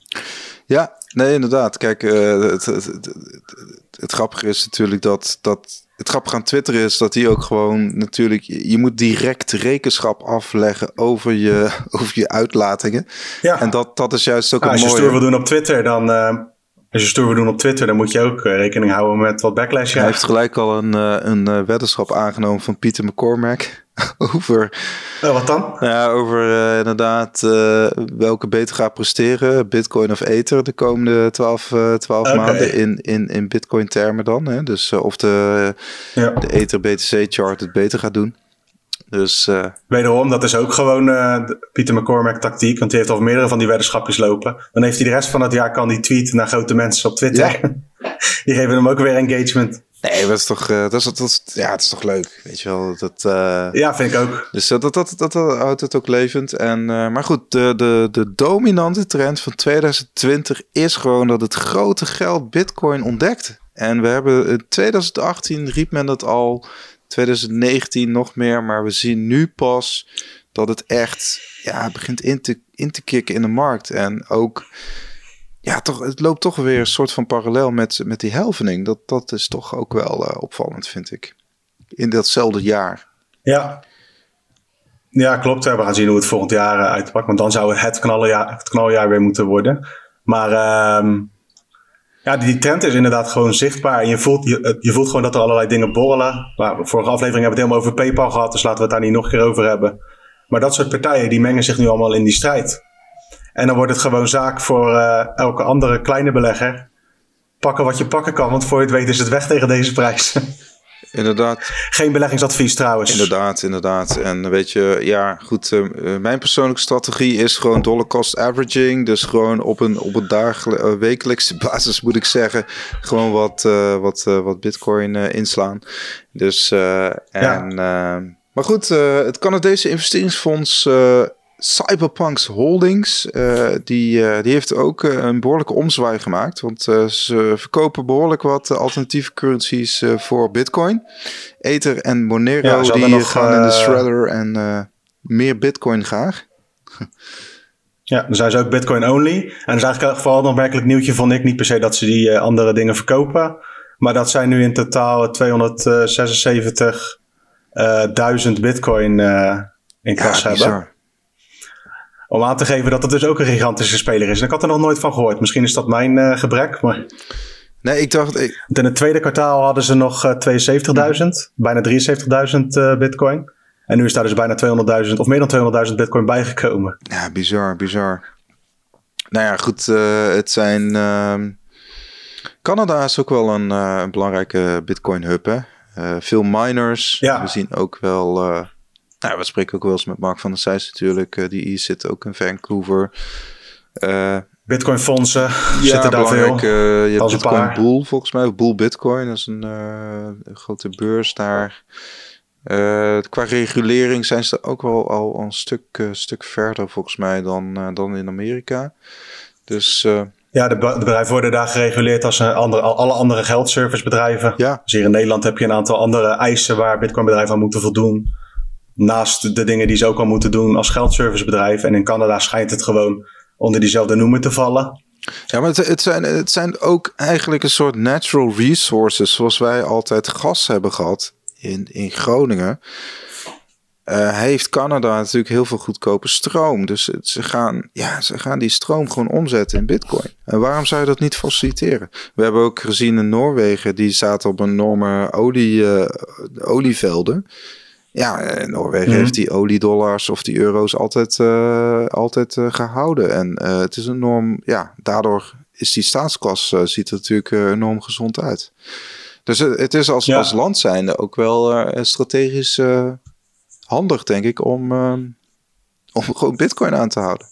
S1: Ja, nee, inderdaad. Kijk, uh, het, het, het, het, grappige is natuurlijk dat, dat. Het grappige aan Twitter is dat hij ook gewoon natuurlijk. Je moet direct rekenschap afleggen over je, over je uitlatingen.
S2: Ja.
S1: En dat, dat is juist ook
S2: ja,
S1: een
S2: Als je
S1: mooie...
S2: stoer wil doen op Twitter, dan. Uh, als je stoer wil doen op Twitter, dan moet je ook uh, rekening houden met wat backlash.
S1: Hij heeft gelijk al een, een weddenschap aangenomen van Pieter McCormack. over.
S2: Oh, wat dan?
S1: Ja, over uh, inderdaad uh, welke beter gaat presteren, Bitcoin of Ether, de komende 12, uh, 12 okay. maanden in, in, in Bitcoin-termen dan. Hè? Dus of de, ja. de Ether BTC-chart het beter gaat doen. Dus,
S2: Wederom, dat is ook gewoon Pieter McCormack tactiek. Want die heeft al meerdere van die weddenschapjes lopen. Dan heeft hij de rest van het jaar kan die tweeten naar grote mensen op Twitter. Ja. die geven hem ook weer engagement.
S1: Nee, dat is toch, uh, dat is, dat is, ja, het is toch leuk, weet je wel. Dat,
S2: ja, vind ik ook.
S1: Dus dat, dat, dat, dat, houdt het ook levend. En, maar goed, de, de, de dominante trend van 2020 is gewoon dat het grote geld Bitcoin ontdekt. En we hebben in 2018 riep men dat al 2019 nog meer, maar we zien nu pas dat het echt ja, begint in te, in te kicken in de markt. En ook, ja, toch, het loopt toch weer een soort van parallel met, met die helvening. Dat, dat is toch ook wel uh, opvallend, vind ik. In datzelfde jaar.
S2: Ja. Ja, klopt. We gaan zien hoe het volgend jaar uh, uitpakt. Want dan zou het knallenjaar, het knaljaar weer moeten worden. Maar uh, ja, die trend is inderdaad gewoon zichtbaar. Je voelt, je, je voelt gewoon dat er allerlei dingen borrelen. Vorige aflevering hebben we het helemaal over PayPal gehad, dus laten we het daar niet nog een keer over hebben. Maar dat soort partijen, die mengen zich nu allemaal in die strijd. En dan wordt het gewoon zaak voor uh, elke andere kleine belegger. Pakken wat je pakken kan, want voor je het weet is het weg tegen deze prijs.
S1: Inderdaad.
S2: Geen beleggingsadvies trouwens.
S1: Inderdaad, inderdaad. En weet je, ja, goed. Uh, mijn persoonlijke strategie is gewoon dollar cost averaging. Dus gewoon op een, op een dagelijkse, uh, wekelijkse basis moet ik zeggen. Gewoon wat, uh, wat, wat bitcoin inslaan. Dus, en, ja. maar goed, het Canadese investeringsfonds Cyberpunks Holdings, uh, die, uh, die heeft ook uh, een behoorlijke omzwaai gemaakt. Want ze verkopen behoorlijk wat alternatieve currencies voor Bitcoin. Ether en Monero ja, die nog, gaan in de shredder en meer Bitcoin graag.
S2: Ja, dan zijn ze ook Bitcoin only. En dat is eigenlijk vooral nog werkelijk nieuwtje vond ik. Niet per se dat ze die andere dingen verkopen. Maar dat zij nu in totaal 276.000 Bitcoin in kas ja, hebben. Om aan te geven dat het dus ook een gigantische speler is. En ik had er nog nooit van gehoord. Misschien is dat mijn uh, gebrek, maar...
S1: Nee, ik dacht... Ik...
S2: In het tweede kwartaal hadden ze nog uh, 72.000, bijna 73.000 uh, bitcoin. En nu is daar dus bijna 200.000 of meer dan 200.000 bitcoin bijgekomen.
S1: Ja, bizar, bizar. Nou ja, goed, het zijn... Ehm, Canada is ook wel een, een belangrijke bitcoin hub, hè? veel miners. Ja. We zien ook wel nou, we spreken ook wel eens met Mark van der Zijs natuurlijk. Uh, die zit ook in Vancouver.
S2: Uh, Bitcoin fondsen ja, zitten daar veel. Uh,
S1: je hebt Bitcoin Bull volgens mij. Bull Bitcoin, dat is een, een grote beurs daar. qua regulering zijn ze ook wel al een stuk, stuk verder volgens mij dan, dan in Amerika. Dus...
S2: Ja, de, bedrijven worden daar gereguleerd als een andere, alle andere geldservicebedrijven. Ja. Dus hier in Nederland heb je een aantal andere eisen waar Bitcoin-bedrijven aan moeten voldoen. Naast de dingen die ze ook al moeten doen als geldservicebedrijf. En in Canada schijnt het gewoon onder diezelfde noemer te vallen.
S1: Ja, maar het, het, zijn, het zijn ook eigenlijk een soort natural resources. Zoals wij altijd gas hebben gehad in, in Groningen. Uh, heeft Canada natuurlijk heel veel goedkope stroom. Dus ze gaan, ja, ze gaan die stroom gewoon omzetten in bitcoin. En waarom zou je dat niet faciliteren? We hebben ook gezien in Noorwegen, die zaten op enorme olie, uh, olievelden. Ja, eh, Noorwegen mhm. heeft die oliedollars of die euro's altijd, uh, altijd uh, gehouden. En uh, het is enorm, ja, daardoor is die staatskas, ziet er natuurlijk enorm gezond uit. Dus het is als, ja. als land zijnde ook wel strategisch handig, denk ik, om, om gewoon bitcoin aan te houden.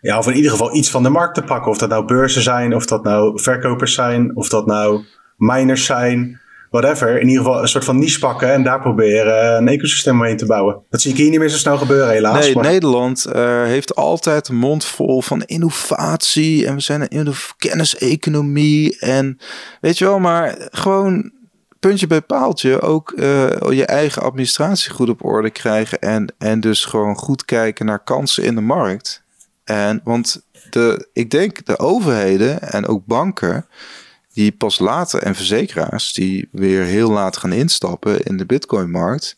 S2: Ja, of in ieder geval iets van de markt te pakken. Of dat nou beurzen zijn, of dat nou verkopers zijn, of dat nou miners zijn whatever, in ieder geval een soort van niche pakken en daar proberen een ecosysteem omheen te bouwen. Dat zie ik hier niet meer zo snel gebeuren, helaas.
S1: Nee, Nederland uh, heeft altijd een mond vol van innovatie en we zijn een kenniseconomie en weet je wel, maar gewoon puntje bij paaltje ook uh, je eigen administratie goed op orde krijgen en, en dus gewoon goed kijken naar kansen in de markt. En want de, ik denk de overheden en ook banken die pas later en verzekeraars die weer heel laat gaan instappen in de Bitcoin-markt.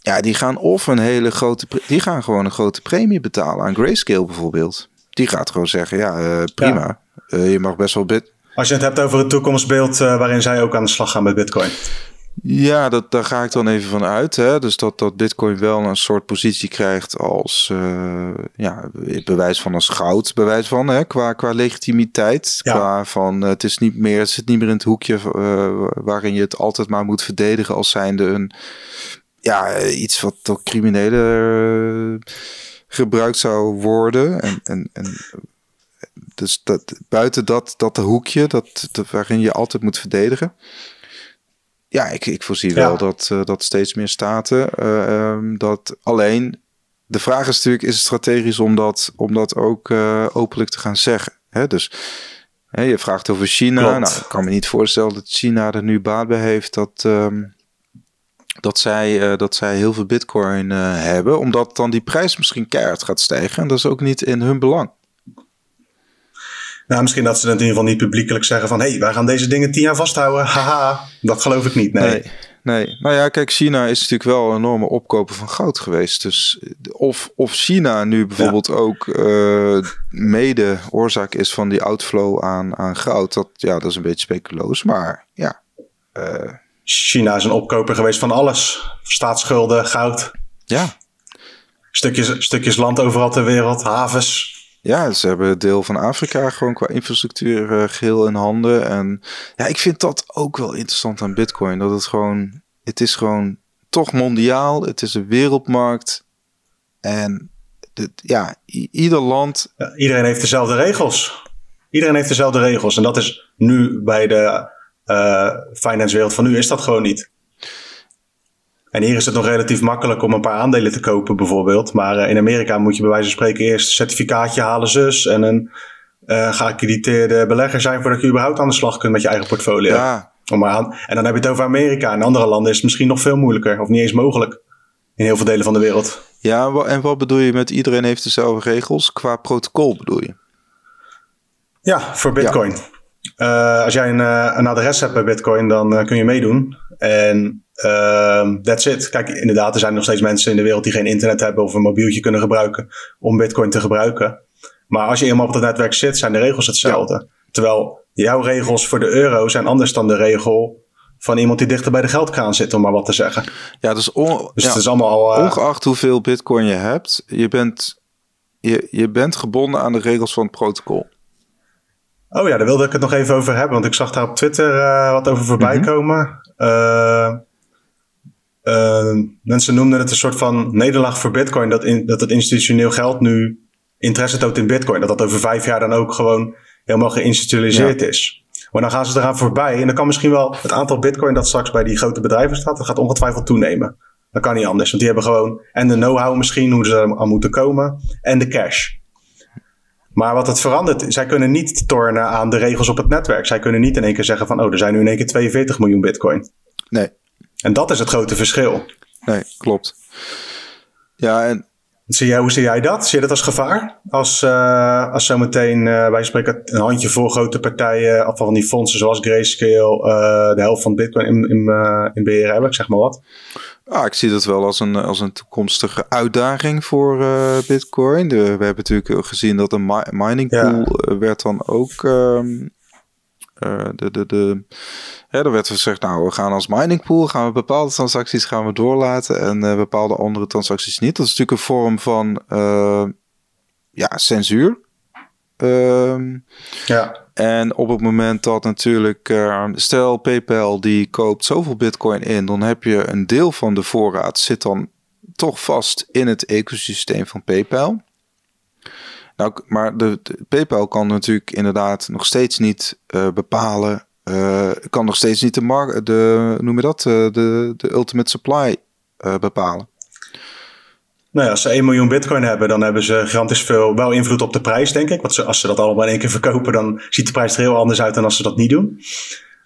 S1: Ja, die gaan of een hele grote, die gaan gewoon een grote premie betalen aan Grayscale bijvoorbeeld. Die gaat gewoon zeggen, ja, uh, prima, uh, je mag best wel bit.
S2: Als je het hebt over het toekomstbeeld uh, waarin zij ook aan de slag gaan met Bitcoin.
S1: Ja, dat, daar ga ik dan even van uit. Hè? Dus dat, dat Bitcoin wel een soort positie krijgt als uh, ja, bewijs van als goud, bewijs van hè? Qua, qua legitimiteit. Qua van het is niet meer, het zit niet meer in het hoekje uh, waarin je het altijd maar moet verdedigen als zijnde een ja, iets wat door criminelen gebruikt zou worden. En, en, en dus dat, buiten dat, dat hoekje dat, dat, waarin je altijd moet verdedigen. Ja, ik, ik voorzie wel dat, uh, dat steeds meer staten uh, dat alleen. De vraag is natuurlijk, is het strategisch om dat, om dat ook uh, openlijk te gaan zeggen? Hè? Dus hè, je vraagt over China. Nou, ik kan me niet voorstellen dat China er nu baat bij heeft dat, um, dat, zij, dat zij heel veel bitcoin hebben. Omdat dan die prijs misschien keihard gaat stijgen. En dat is ook niet in hun belang.
S2: Nou, misschien dat ze het in ieder geval niet publiekelijk zeggen van... hé, hey, wij gaan deze dingen tien jaar vasthouden. Haha, dat geloof ik niet, nee.
S1: nee. Nee, nou ja, kijk, China is natuurlijk wel een enorme opkoper van goud geweest. Dus of, of China nu bijvoorbeeld ook uh, mede oorzaak is van die outflow aan, aan goud, dat, ja, dat is een beetje speculoos. Maar ja.
S2: Uh, China is een opkoper geweest van alles: staatsschulden, goud.
S1: Ja.
S2: Stukjes, stukjes land overal ter wereld, havens.
S1: Ja, ze hebben deel van Afrika gewoon qua infrastructuur uh, geheel in handen. En ja, ik vind dat ook wel interessant aan Bitcoin. Dat het gewoon, het is gewoon toch mondiaal. Het is een wereldmarkt. En dit, ja, ieder land.
S2: Iedereen heeft dezelfde regels. Iedereen heeft dezelfde regels. En dat is nu bij de uh, finance wereld van nu is dat gewoon niet. En hier is het nog relatief makkelijk om een paar aandelen te kopen, bijvoorbeeld. Maar uh, in Amerika moet je bij wijze van spreken eerst een certificaatje halen, zus. En een uh, geaccrediteerde belegger zijn voordat je überhaupt aan de slag kunt met je eigen portfolio.
S1: Ja.
S2: Om maar aan, en dan heb je het over Amerika. In andere landen is het misschien nog veel moeilijker, of niet eens mogelijk. In heel veel delen van de wereld.
S1: Ja, en wat bedoel je met iedereen heeft dezelfde regels? Qua protocol bedoel je?
S2: Ja, voor Bitcoin. Ja. Uh, als jij een, een adres hebt bij Bitcoin, dan kun je meedoen. En Uh, that's it. Kijk, inderdaad, er zijn nog steeds mensen in de wereld die geen internet hebben of een mobieltje kunnen gebruiken om Bitcoin te gebruiken. Maar als je eenmaal op het netwerk zit, zijn de regels hetzelfde. Terwijl jouw regels voor de euro zijn anders dan de regel van iemand die dichter bij de geldkraan zit, om maar wat te zeggen.
S1: Ja, dus, on,
S2: dus
S1: ja,
S2: het is allemaal.
S1: Uh, ongeacht hoeveel Bitcoin je hebt, je bent, je, je bent gebonden aan de regels van het protocol.
S2: Oh ja, daar wilde ik het nog even over hebben, want ik zag daar op Twitter uh, wat over voorbij mm -hmm. komen. Uh, uh, mensen noemden het een soort van nederlaag voor Bitcoin. Dat, in, dat het institutioneel geld nu interesse toont in Bitcoin. Dat dat over vijf jaar dan ook gewoon helemaal geïnstitutionaliseerd ja. is. Maar dan gaan ze eraan voorbij. En dan kan misschien wel het aantal Bitcoin dat straks bij die grote bedrijven staat. Dat gaat ongetwijfeld toenemen. Dat kan niet anders. Want die hebben gewoon en de know-how misschien hoe ze er aan moeten komen. En de cash. Maar wat het verandert, zij kunnen niet tornen aan de regels op het netwerk. Zij kunnen niet in één keer zeggen van, oh, er zijn nu in één keer 42 miljoen bitcoin.
S1: Nee.
S2: En dat is het grote verschil.
S1: Nee, klopt. Ja, en...
S2: Zie jij, hoe zie jij dat? Zie je dat als gevaar? Als, uh, als zometeen, uh, wij spreken een handje vol grote partijen, afval van die fondsen zoals Grayscale, uh, de helft van bitcoin in, in, in beheer hebben, ik zeg maar wat.
S1: Ah, ik zie dat wel als een, als een toekomstige uitdaging voor uh, Bitcoin. De, we hebben natuurlijk gezien dat een mi mining pool ja. werd dan ook. Um, uh, de, de, de, ja, er werd gezegd, nou, we gaan als mining pool, gaan we bepaalde transacties gaan we doorlaten en uh, bepaalde andere transacties niet. Dat is natuurlijk een vorm van ja, censuur. Um,
S2: ja.
S1: En op het moment dat natuurlijk, stel PayPal die koopt zoveel bitcoin in, dan heb je een deel van de voorraad zit dan toch vast in het ecosysteem van PayPal. Nou, maar de, PayPal kan natuurlijk inderdaad nog steeds niet uh, bepalen, uh, kan nog steeds niet de, markt, de noem je dat, de, de ultimate supply bepalen.
S2: Nou ja, als ze 1 miljoen bitcoin hebben, dan hebben ze gigantisch veel wel invloed op de prijs, denk ik. Want ze, als ze dat allemaal in één keer verkopen, dan ziet de prijs er heel anders uit dan als ze dat niet doen.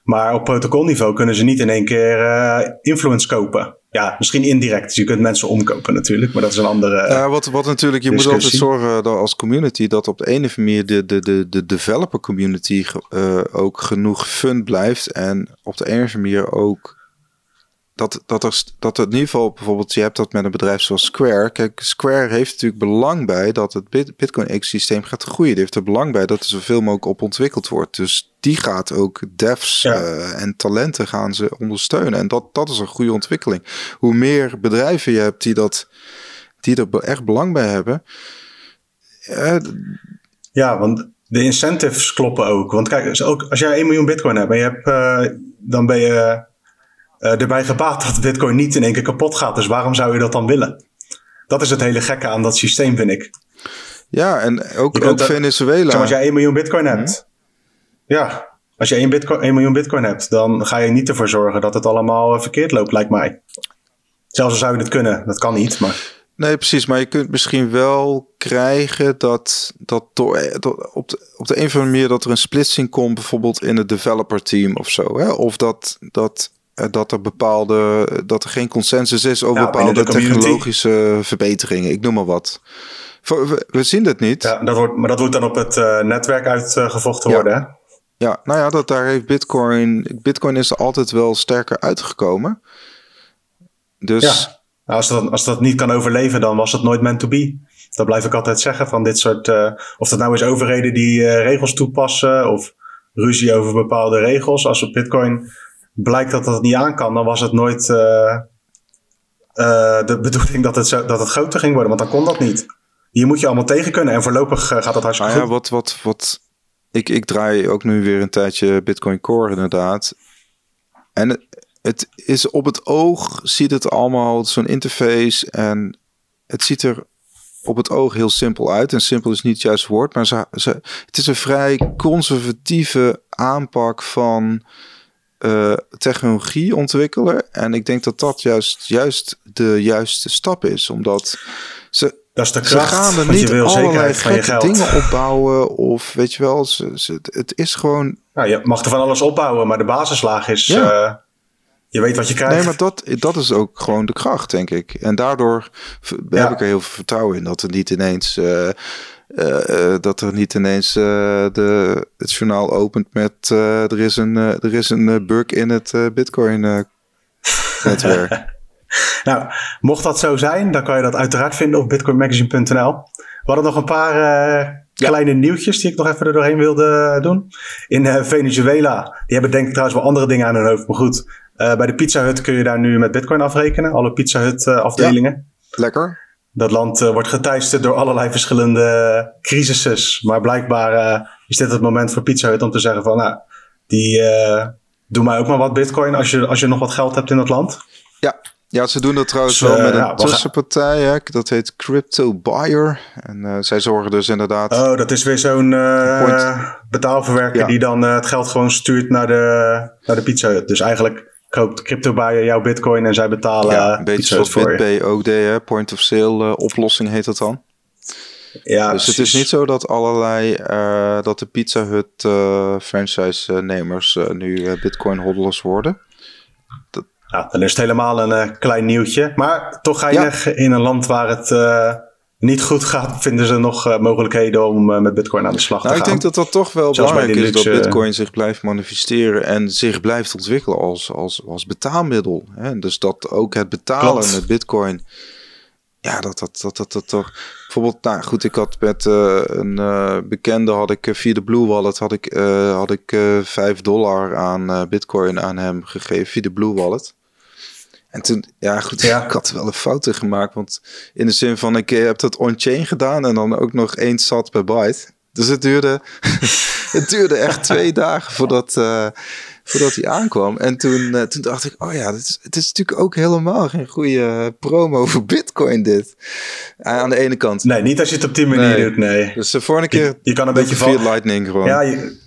S2: Maar op protocolniveau kunnen ze niet in één keer influence kopen. Ja, misschien indirect. Dus je kunt mensen omkopen natuurlijk, maar dat is een andere.
S1: Ja, wat, wat natuurlijk, je discussie. moet altijd zorgen dat als community dat op de ene manier de, de, de, de developer community uh, ook genoeg fun blijft. En op de ene manier ook dat, dat, er, dat het in ieder geval bijvoorbeeld, je hebt dat met een bedrijf zoals Square. Kijk, Square heeft natuurlijk belang bij dat het Bitcoin-ecosysteem gaat groeien. Die heeft er belang bij dat er zoveel mogelijk op ontwikkeld wordt. Dus die gaat ook devs eh, en talenten gaan ze ondersteunen. En dat, dat is een goede ontwikkeling. Hoe meer bedrijven je hebt die, dat, die er echt belang bij hebben.
S2: Uh, ja, want de incentives kloppen ook. Want kijk, ook als jij 1 miljoen bitcoin hebt en je hebt, uh, dan ben je uh, erbij gebaat dat bitcoin niet in één keer kapot gaat. Dus waarom zou je dat dan willen? Dat is het hele gekke aan dat systeem, vind ik.
S1: Ja, en ook, ook Venezuela.
S2: als jij 1 miljoen bitcoin hebt. Hm? Ja, als je 1, bitcoin, 1 miljoen bitcoin hebt, dan ga je niet ervoor zorgen dat het allemaal eh, verkeerd loopt, lijkt mij. Zelfs al zou je het kunnen, dat kan niet, maar...
S1: Nee, precies. Maar je kunt misschien wel krijgen dat, dat door, op, de, op de een of andere manier dat er een splitsing komt, bijvoorbeeld in het developer team of zo. Hè? Of dat, dat eh, dat er bepaalde, dat er geen consensus is over bepaalde technologische verbeteringen. Ik noem maar wat. We, zien het niet.
S2: Ja, dat wordt, maar dat wordt dan op het uh, netwerk uitgevochten worden. Hè?
S1: Ja, nou ja, dat daar heeft Bitcoin. Bitcoin is er altijd wel sterker uitgekomen. Dus. Ja.
S2: Nou, als, dat, als dat niet kan overleven, dan was het nooit meant to be. Dat blijf ik altijd zeggen van dit soort. Uh, of dat nou is overheden die regels toepassen. of ruzie over bepaalde regels. Als op Bitcoin blijkt dat dat niet aan kan, dan was het nooit uh, uh, de bedoeling dat het, zo, dat het groter ging worden. Want dan kon dat niet. Hier moet je allemaal tegen kunnen. En voorlopig uh, gaat dat hartstikke ja,
S1: goed. Wat, wat, wat, ik, ik draai ook nu weer een tijdje Bitcoin Core inderdaad. En het, het is op het oog, ziet het allemaal zo'n interface. En het ziet er op het oog heel simpel uit. En simpel is niet het juiste woord. Maar ze, ze, het is een vrij conservatieve aanpak van uh, technologie ontwikkelen. En ik denk dat dat juist, juist de juiste stap is. Omdat ze,
S2: dat is de kracht, ze gaan er niet
S1: allerlei gekke dingen opbouwen. Of weet je wel, ze, ze, het is gewoon...
S2: Nou, je mag er van alles opbouwen, maar de basislaag is... Ja. Uh, je weet wat je krijgt.
S1: Nee, maar dat, dat is ook gewoon de kracht, denk ik. En daardoor ja. heb ik er heel veel vertrouwen in. Dat er niet ineens... Uh, uh, dat er niet ineens uh, de, het journaal opent met er is een, er is een bug in het Bitcoin netwerk.
S2: nou, mocht dat zo zijn, dan kan je dat uiteraard vinden op bitcoinmagazine.nl. We hadden nog een paar kleine nieuwtjes die ik nog even er doorheen wilde doen. In Venezuela, die hebben denk ik trouwens wel andere dingen aan hun hoofd, maar goed. bij de Pizza Hut kun je daar nu met bitcoin afrekenen, alle Pizza Hut afdelingen.
S1: Ja, lekker.
S2: Dat land uh, wordt geteisterd door allerlei verschillende crisissen. Maar blijkbaar uh, is dit het moment voor Pizza Hut om te zeggen van... Nou, die, uh, doe mij ook maar wat bitcoin als je, als je nog wat geld hebt in dat land.
S1: Ja, ja ze doen dat trouwens dus, wel met een tussenpartij. Hè? Dat heet Crypto Buyer. En zij zorgen dus inderdaad...
S2: Oh, dat is weer zo'n betaalverwerker die dan het geld gewoon stuurt naar de, naar de Pizza Hut. Dus eigenlijk koopt crypto bij jouw bitcoin en zij betalen ja,
S1: een beetje zoals BitPay ook deed, point of sale uh, oplossing heet dat dan. Ja, dus het is niet zo dat allerlei, uh, dat de Pizza Hut uh, franchise-nemers nu bitcoin hodlers worden.
S2: Dat... Ja, dan is het helemaal een klein nieuwtje. Maar toch geinig ja. in een land waar het niet goed gaat, vinden ze nog uh, mogelijkheden om uh, met Bitcoin aan de slag
S1: nou,
S2: te
S1: gaan. Ik denk dat dat toch wel Zelfs belangrijk is dat Bitcoin zich blijft manifesteren en zich blijft ontwikkelen als, als, als betaalmiddel. Hè? Dus dat ook het betalen Klopt. met Bitcoin. Ja, dat dat, dat, dat, dat toch. Bijvoorbeeld, nou goed, ik had met uh, een bekende, had ik via de Blue Wallet, had ik, had ik 5 dollar aan Bitcoin aan hem gegeven via de Blue Wallet. En toen, ja goed, ja. ik had wel een fouten gemaakt. Want in de zin van, ik heb dat on-chain gedaan en dan ook nog één sat per byte. Dus het duurde, het duurde echt twee dagen voordat, uh, voordat hij aankwam. En toen, uh, toen dacht ik, oh ja, het is, het is natuurlijk ook helemaal geen goede promo voor Bitcoin dit. Aan de ene kant.
S2: Nee, niet als je het op die manier nee. doet, nee.
S1: Dus de volgende keer
S2: je, je kan een beetje
S1: via Lightning gewoon.
S2: Ja, je,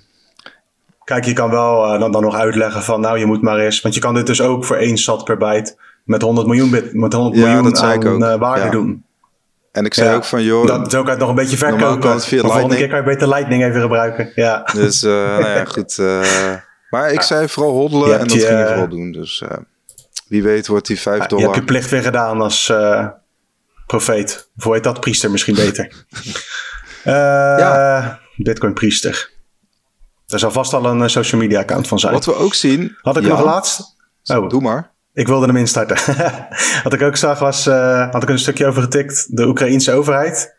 S2: Kijk, je kan wel uh, dan, dan nog uitleggen van, nou, je moet maar eens. Want je kan dit dus ook voor één sat per byte met 100 miljoen, bit, met 100 ja, miljoen dat aan uh, waarde ja. doen.
S1: En ik zei ja, ook van, joh...
S2: Dat, zo kan het nog een beetje verkopen. De volgende keer kan je beter Lightning even gebruiken. Ja.
S1: Dus, uh, nou ja, goed. maar ik zei vooral hoddelen en dat je, ging ik vooral doen. Dus wie weet wordt die 5 dollar...
S2: Je hebt je plicht weer gedaan als profeet. Of hoe heet dat? Priester misschien beter. ja. Bitcoin priester. Er zal vast al een social media account van zijn.
S1: Wat we ook zien...
S2: Had ik nog laatst?
S1: Oh. Doe maar.
S2: Ik wilde hem instarten. Wat ik ook zag was, uh, had ik een stukje over getikt, de Oekraïense overheid.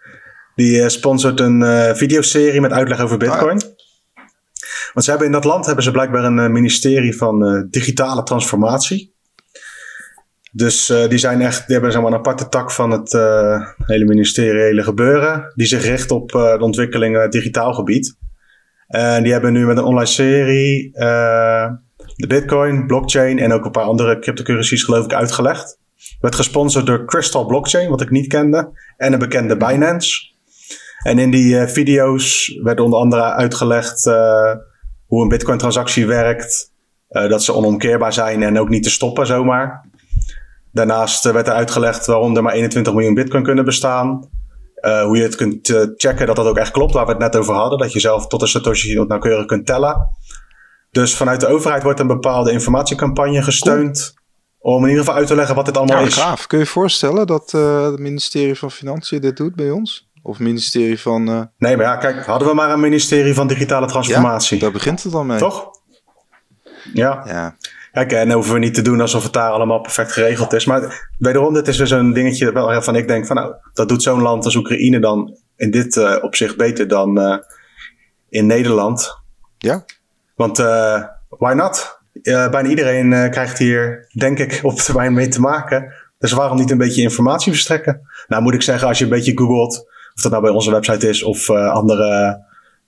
S2: Die uh, sponsort een uh, videoserie met uitleg over bitcoin. Ah. Want ze hebben in dat land hebben ze blijkbaar een ministerie van digitale transformatie. Dus die zijn echt, die hebben zeg maar, een aparte tak van het hele ministeriële gebeuren. Die zich richt op de ontwikkelingen digitaal gebied. En die hebben nu met een online serie de Bitcoin, blockchain en ook een paar andere cryptocurrencies geloof ik uitgelegd. Werd gesponsord door Crystal Blockchain, wat ik niet kende, en een bekende Binance. En in die uh, video's werd onder andere uitgelegd uh, hoe een Bitcoin-transactie werkt, uh, dat ze onomkeerbaar zijn en ook niet te stoppen zomaar. Daarnaast werd er uitgelegd waarom er maar 21 miljoen Bitcoin kunnen bestaan. Hoe je het kunt checken dat dat ook echt klopt, waar we het net over hadden. Dat je zelf tot een Satoshi nauwkeurig kunt tellen. Dus vanuit de overheid wordt een bepaalde informatiecampagne gesteund. Om in ieder geval uit te leggen wat dit allemaal ja, is.
S1: Gaaf. Kun je je voorstellen dat uh, het ministerie van Financiën dit doet bij ons? Of het ministerie van.
S2: Nee, maar ja, kijk, hadden we maar een ministerie van Digitale Transformatie.
S1: Ja, daar begint het dan mee.
S2: Toch? Ja. ja. Kijk, en hoeven we niet te doen alsof het daar allemaal perfect geregeld is. Maar wederom, dit is dus een dingetje waarvan ik denk van nou, dat doet zo'n land als Oekraïne dan in dit uh, opzicht beter dan uh, in Nederland.
S1: Ja.
S2: Want uh, why not? Bijna iedereen krijgt hier, denk ik, op termijn mee te maken. Dus waarom niet een beetje informatie verstrekken? Nou moet ik zeggen, als je een beetje googelt, of dat nou bij onze website is of andere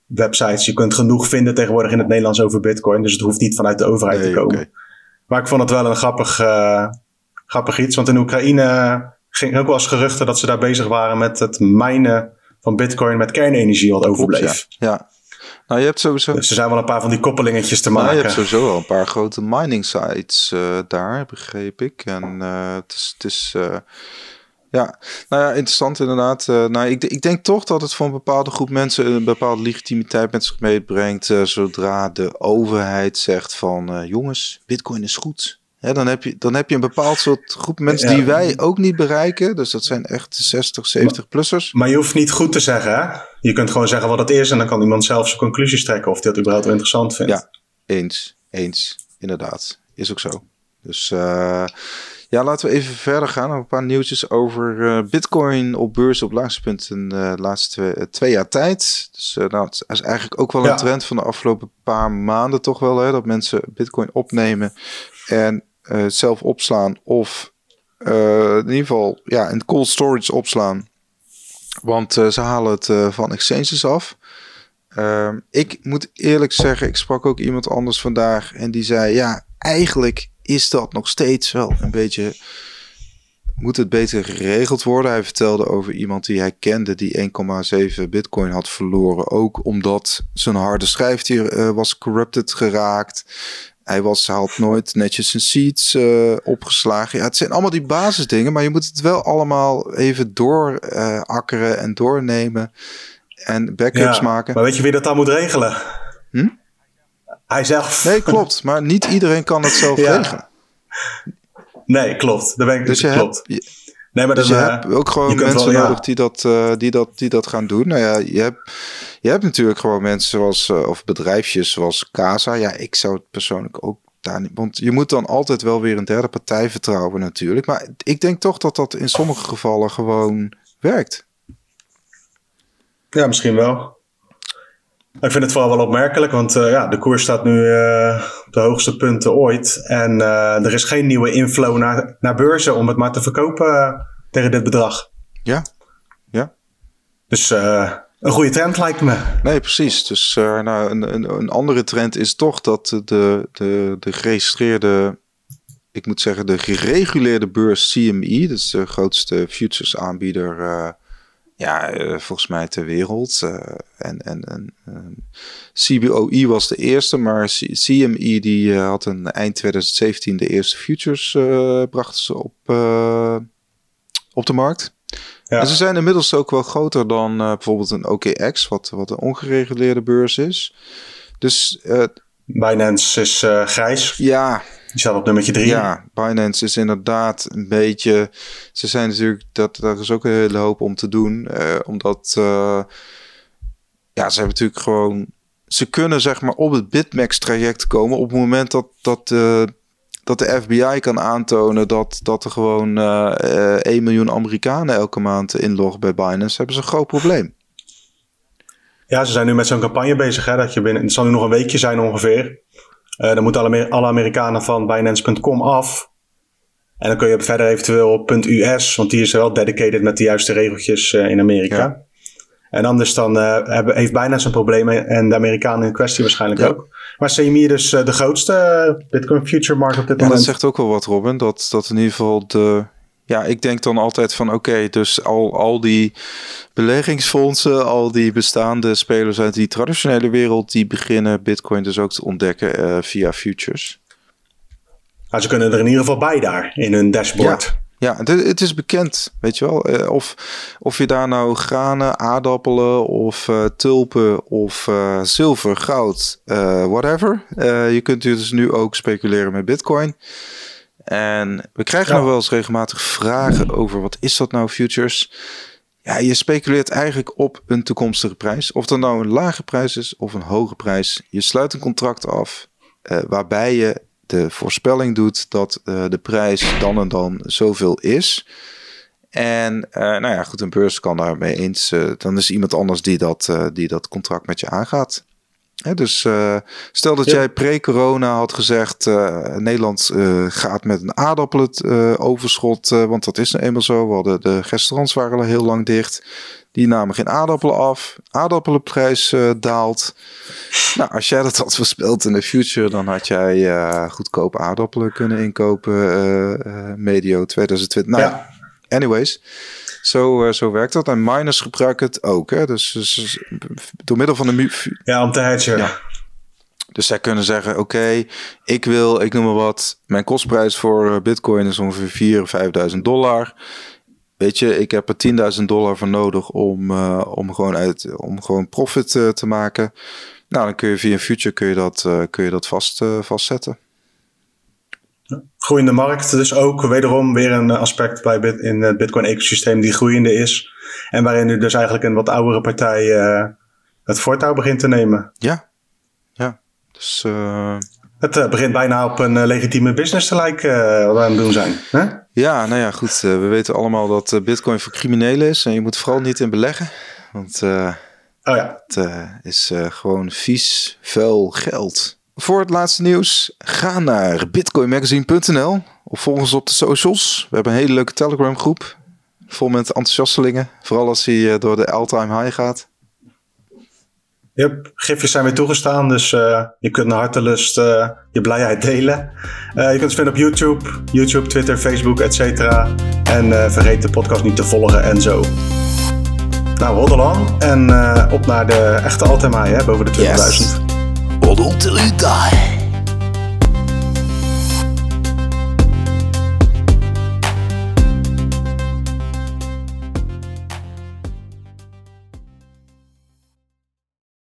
S2: websites, je kunt genoeg vinden tegenwoordig in het Nederlands over Bitcoin. Dus het hoeft niet vanuit de overheid te komen. Okay. Maar ik vond het wel een grappig, grappig iets. Want in Oekraïne ging ook wel eens geruchten dat ze daar bezig waren met het mijnen van Bitcoin met kernenergie wat overbleef.
S1: ja. Nou, je hebt sowieso...
S2: Dus er zijn wel een paar van die koppelingetjes te maken.
S1: Nou, je hebt sowieso wel een paar grote mining sites uh, daar, begreep ik. En uh, het is... Het is uh, ja, nou ja, interessant inderdaad. nou, ik, ik, denk toch dat het voor een bepaalde groep mensen een bepaalde legitimiteit met zich meebrengt. zodra de overheid zegt van jongens, bitcoin is goed dan, heb je, dan heb je een bepaald soort groep mensen die wij ook niet bereiken. Dus dat zijn echt 60, 70-plussers.
S2: Maar, je hoeft niet goed te zeggen, hè? Je kunt gewoon zeggen wat het is en dan kan iemand zelf zijn conclusies trekken of hij dat überhaupt wel interessant vindt.
S1: Ja, eens. Eens. Inderdaad. Is ook zo. Dus uh, ja, laten we even verder gaan. Een paar nieuwtjes over uh, Bitcoin op beurs op laagste punt in de laatste twee, twee jaar tijd. Dus uh, nou, het is eigenlijk ook wel een trend van de afgelopen paar maanden toch wel. Hè, dat mensen Bitcoin opnemen en uh, zelf opslaan of in ieder geval ja, in cold storage opslaan. Want ze halen het van exchanges af. Ehm, ik moet eerlijk zeggen, ik sprak ook iemand anders vandaag en die zei: Ja, eigenlijk is dat nog steeds wel een beetje. Moet het beter geregeld worden? Hij vertelde over iemand die hij kende die 1,7 bitcoin had verloren. Ook omdat zijn harde schijf hier was corrupted geraakt. Hij, was, had nooit netjes zijn seats uh, opgeslagen. Ja, het zijn allemaal die basisdingen, maar je moet het wel allemaal even doorakkeren uh, en doornemen. En backups ja, maken.
S2: Maar weet je wie dat dan moet regelen?
S1: Hm?
S2: Hij zelf.
S1: Nee, klopt. Maar niet iedereen kan het zelf ja. regelen.
S2: Nee, klopt. Daar ben ik dus je klopt.
S1: Hebt, nee, maar dus dan, je uh, hebt ook gewoon mensen wel, nodig die, dat, uh, die, dat, die dat gaan doen. Nou ja, je hebt je hebt natuurlijk gewoon mensen zoals, uh, of bedrijfjes zoals Casa. Ja, ik zou het persoonlijk ook daar niet. Want je moet dan altijd wel weer een derde partij vertrouwen, natuurlijk. Maar ik denk toch dat dat in sommige gevallen gewoon werkt.
S2: Ja, misschien wel. Ik vind het vooral wel opmerkelijk, want uh, ja, de koers staat nu uh, op de hoogste punten ooit. En uh, er is geen nieuwe inflow naar, naar beurzen om het maar te verkopen tegen dit bedrag.
S1: Ja, ja.
S2: Dus een goede trend lijkt me.
S1: Nee, precies. Dus nou, een, een, een, andere trend is toch dat de, de, de geregistreerde, ik moet zeggen, de gereguleerde beurs CME, dat is de grootste futures aanbieder, ja, uh, volgens mij ter wereld. en en, en CBOE was de eerste, maar C CME die had een eind 2017 de eerste futures brachten ze op, op de markt. Ja. En ze zijn inmiddels ook wel groter dan uh, bijvoorbeeld een OKX, wat, wat een ongereguleerde beurs is. Dus. Uh,
S2: Binance is uh, grijs.
S1: Ja.
S2: Die staat op nummertje drie.
S1: Ja, Binance is inderdaad een beetje. Ze zijn natuurlijk. Dat, daar is ook een hele hoop om te doen. omdat. ja, ze hebben natuurlijk gewoon. Ze kunnen zeg maar op het Bitmax traject komen op het moment dat, dat dat de FBI kan aantonen dat, dat er gewoon uh, 1 miljoen Amerikanen elke maand inloggen bij Binance, hebben ze een groot probleem.
S2: Ja, ze zijn nu met zo'n campagne bezig. Hè, dat je binnen, het zal nu nog een weekje zijn ongeveer. Uh, dan moeten alle, alle Amerikanen van Binance.com af. En dan kun je verder eventueel op .us, want die is wel dedicated met de juiste regeltjes uh, in Amerika. Ja. En anders dan uh, hebben, heeft Binance een probleem en de Amerikanen in kwestie waarschijnlijk ja. ook. Maar CME dus uh, de grootste Bitcoin future market op dit
S1: ja,
S2: moment.
S1: dat zegt ook wel wat, Robin. Dat, dat in ieder geval de... Ja, ik denk dan altijd van oké, okay, dus al, al die beleggingsfondsen, al die bestaande spelers uit die traditionele wereld, die beginnen Bitcoin dus ook te ontdekken uh, via futures.
S2: Nou, ze kunnen er in ieder geval bij daar in hun dashboard.
S1: Ja. Ja, het, is bekend, weet je wel. Of, of je daar nou granen, aardappelen of uh, tulpen of uh, zilver, goud, whatever. je kunt dus nu ook speculeren met bitcoin. En we krijgen ja. nog wel eens regelmatig vragen over wat is dat nou futures? Ja, je speculeert eigenlijk op een toekomstige prijs. Of dat nou een lage prijs is of een hoge prijs. Je sluit een contract af waarbij je de voorspelling doet dat uh, de prijs dan en dan zoveel is. En uh, nou ja, goed, een beurs kan daarmee eens. Dan is iemand anders die dat, die dat contract met je aangaat. Dus stel dat ja. jij pre-corona had gezegd: Nederland gaat met een aardappeloverschot, want dat is nou eenmaal zo. We hadden, de restaurants waren al heel lang dicht. Die namen geen aardappelen af. Aardappelenprijs daalt. Nou, als jij dat had voorspeld in de future, dan had jij goedkoop aardappelen kunnen inkopen medio 2020. Nou, ja. anyways. Zo, zo werkt dat. En miners gebruiken het ook. Hè? Dus, dus door middel van de...
S2: Ja, om te hedgen. Ja.
S1: Dus zij kunnen zeggen, oké, okay, ik wil, ik noem maar wat, mijn kostprijs voor bitcoin is ongeveer 4.000, 5.000 dollar weet je, ik heb er 10.000 dollar voor nodig om, uh, om, gewoon, uit, om gewoon profit uh, te maken. Nou, dan kun je via een future kun je dat, uh, kun je dat vast, vastzetten.
S2: Groeiende markt, dus ook wederom weer een aspect bij bit, in het Bitcoin-ecosysteem die groeiende is. En waarin nu dus eigenlijk een wat oudere partij het voortouw begint te nemen.
S1: Ja, ja. Dus,
S2: het uh, begint bijna op een legitieme business te lijken wat we aan het doen zijn. Hè?
S1: Ja, nou ja, goed. we weten allemaal dat bitcoin voor criminelen is. En je moet vooral niet in beleggen. Want
S2: oh, ja.
S1: het is gewoon vies, vuil geld. Voor het laatste nieuws, ga naar bitcoinmagazine.nl of volg ons op de socials. We hebben een hele leuke Telegram groep. Vol met enthousiastelingen. Vooral als hij door de all-time high gaat.
S2: Yep, gifjes zijn weer toegestaan, dus uh, je kunt naar hartelust uh, je blijheid delen. Uh, je kunt ons vinden op YouTube, YouTube, Twitter, Facebook, etc. En vergeet de podcast niet te volgen en zo. Nou, hold on. En op naar de echte Altemai, hè, boven de 20.000. Yes.
S3: Hold on till you die.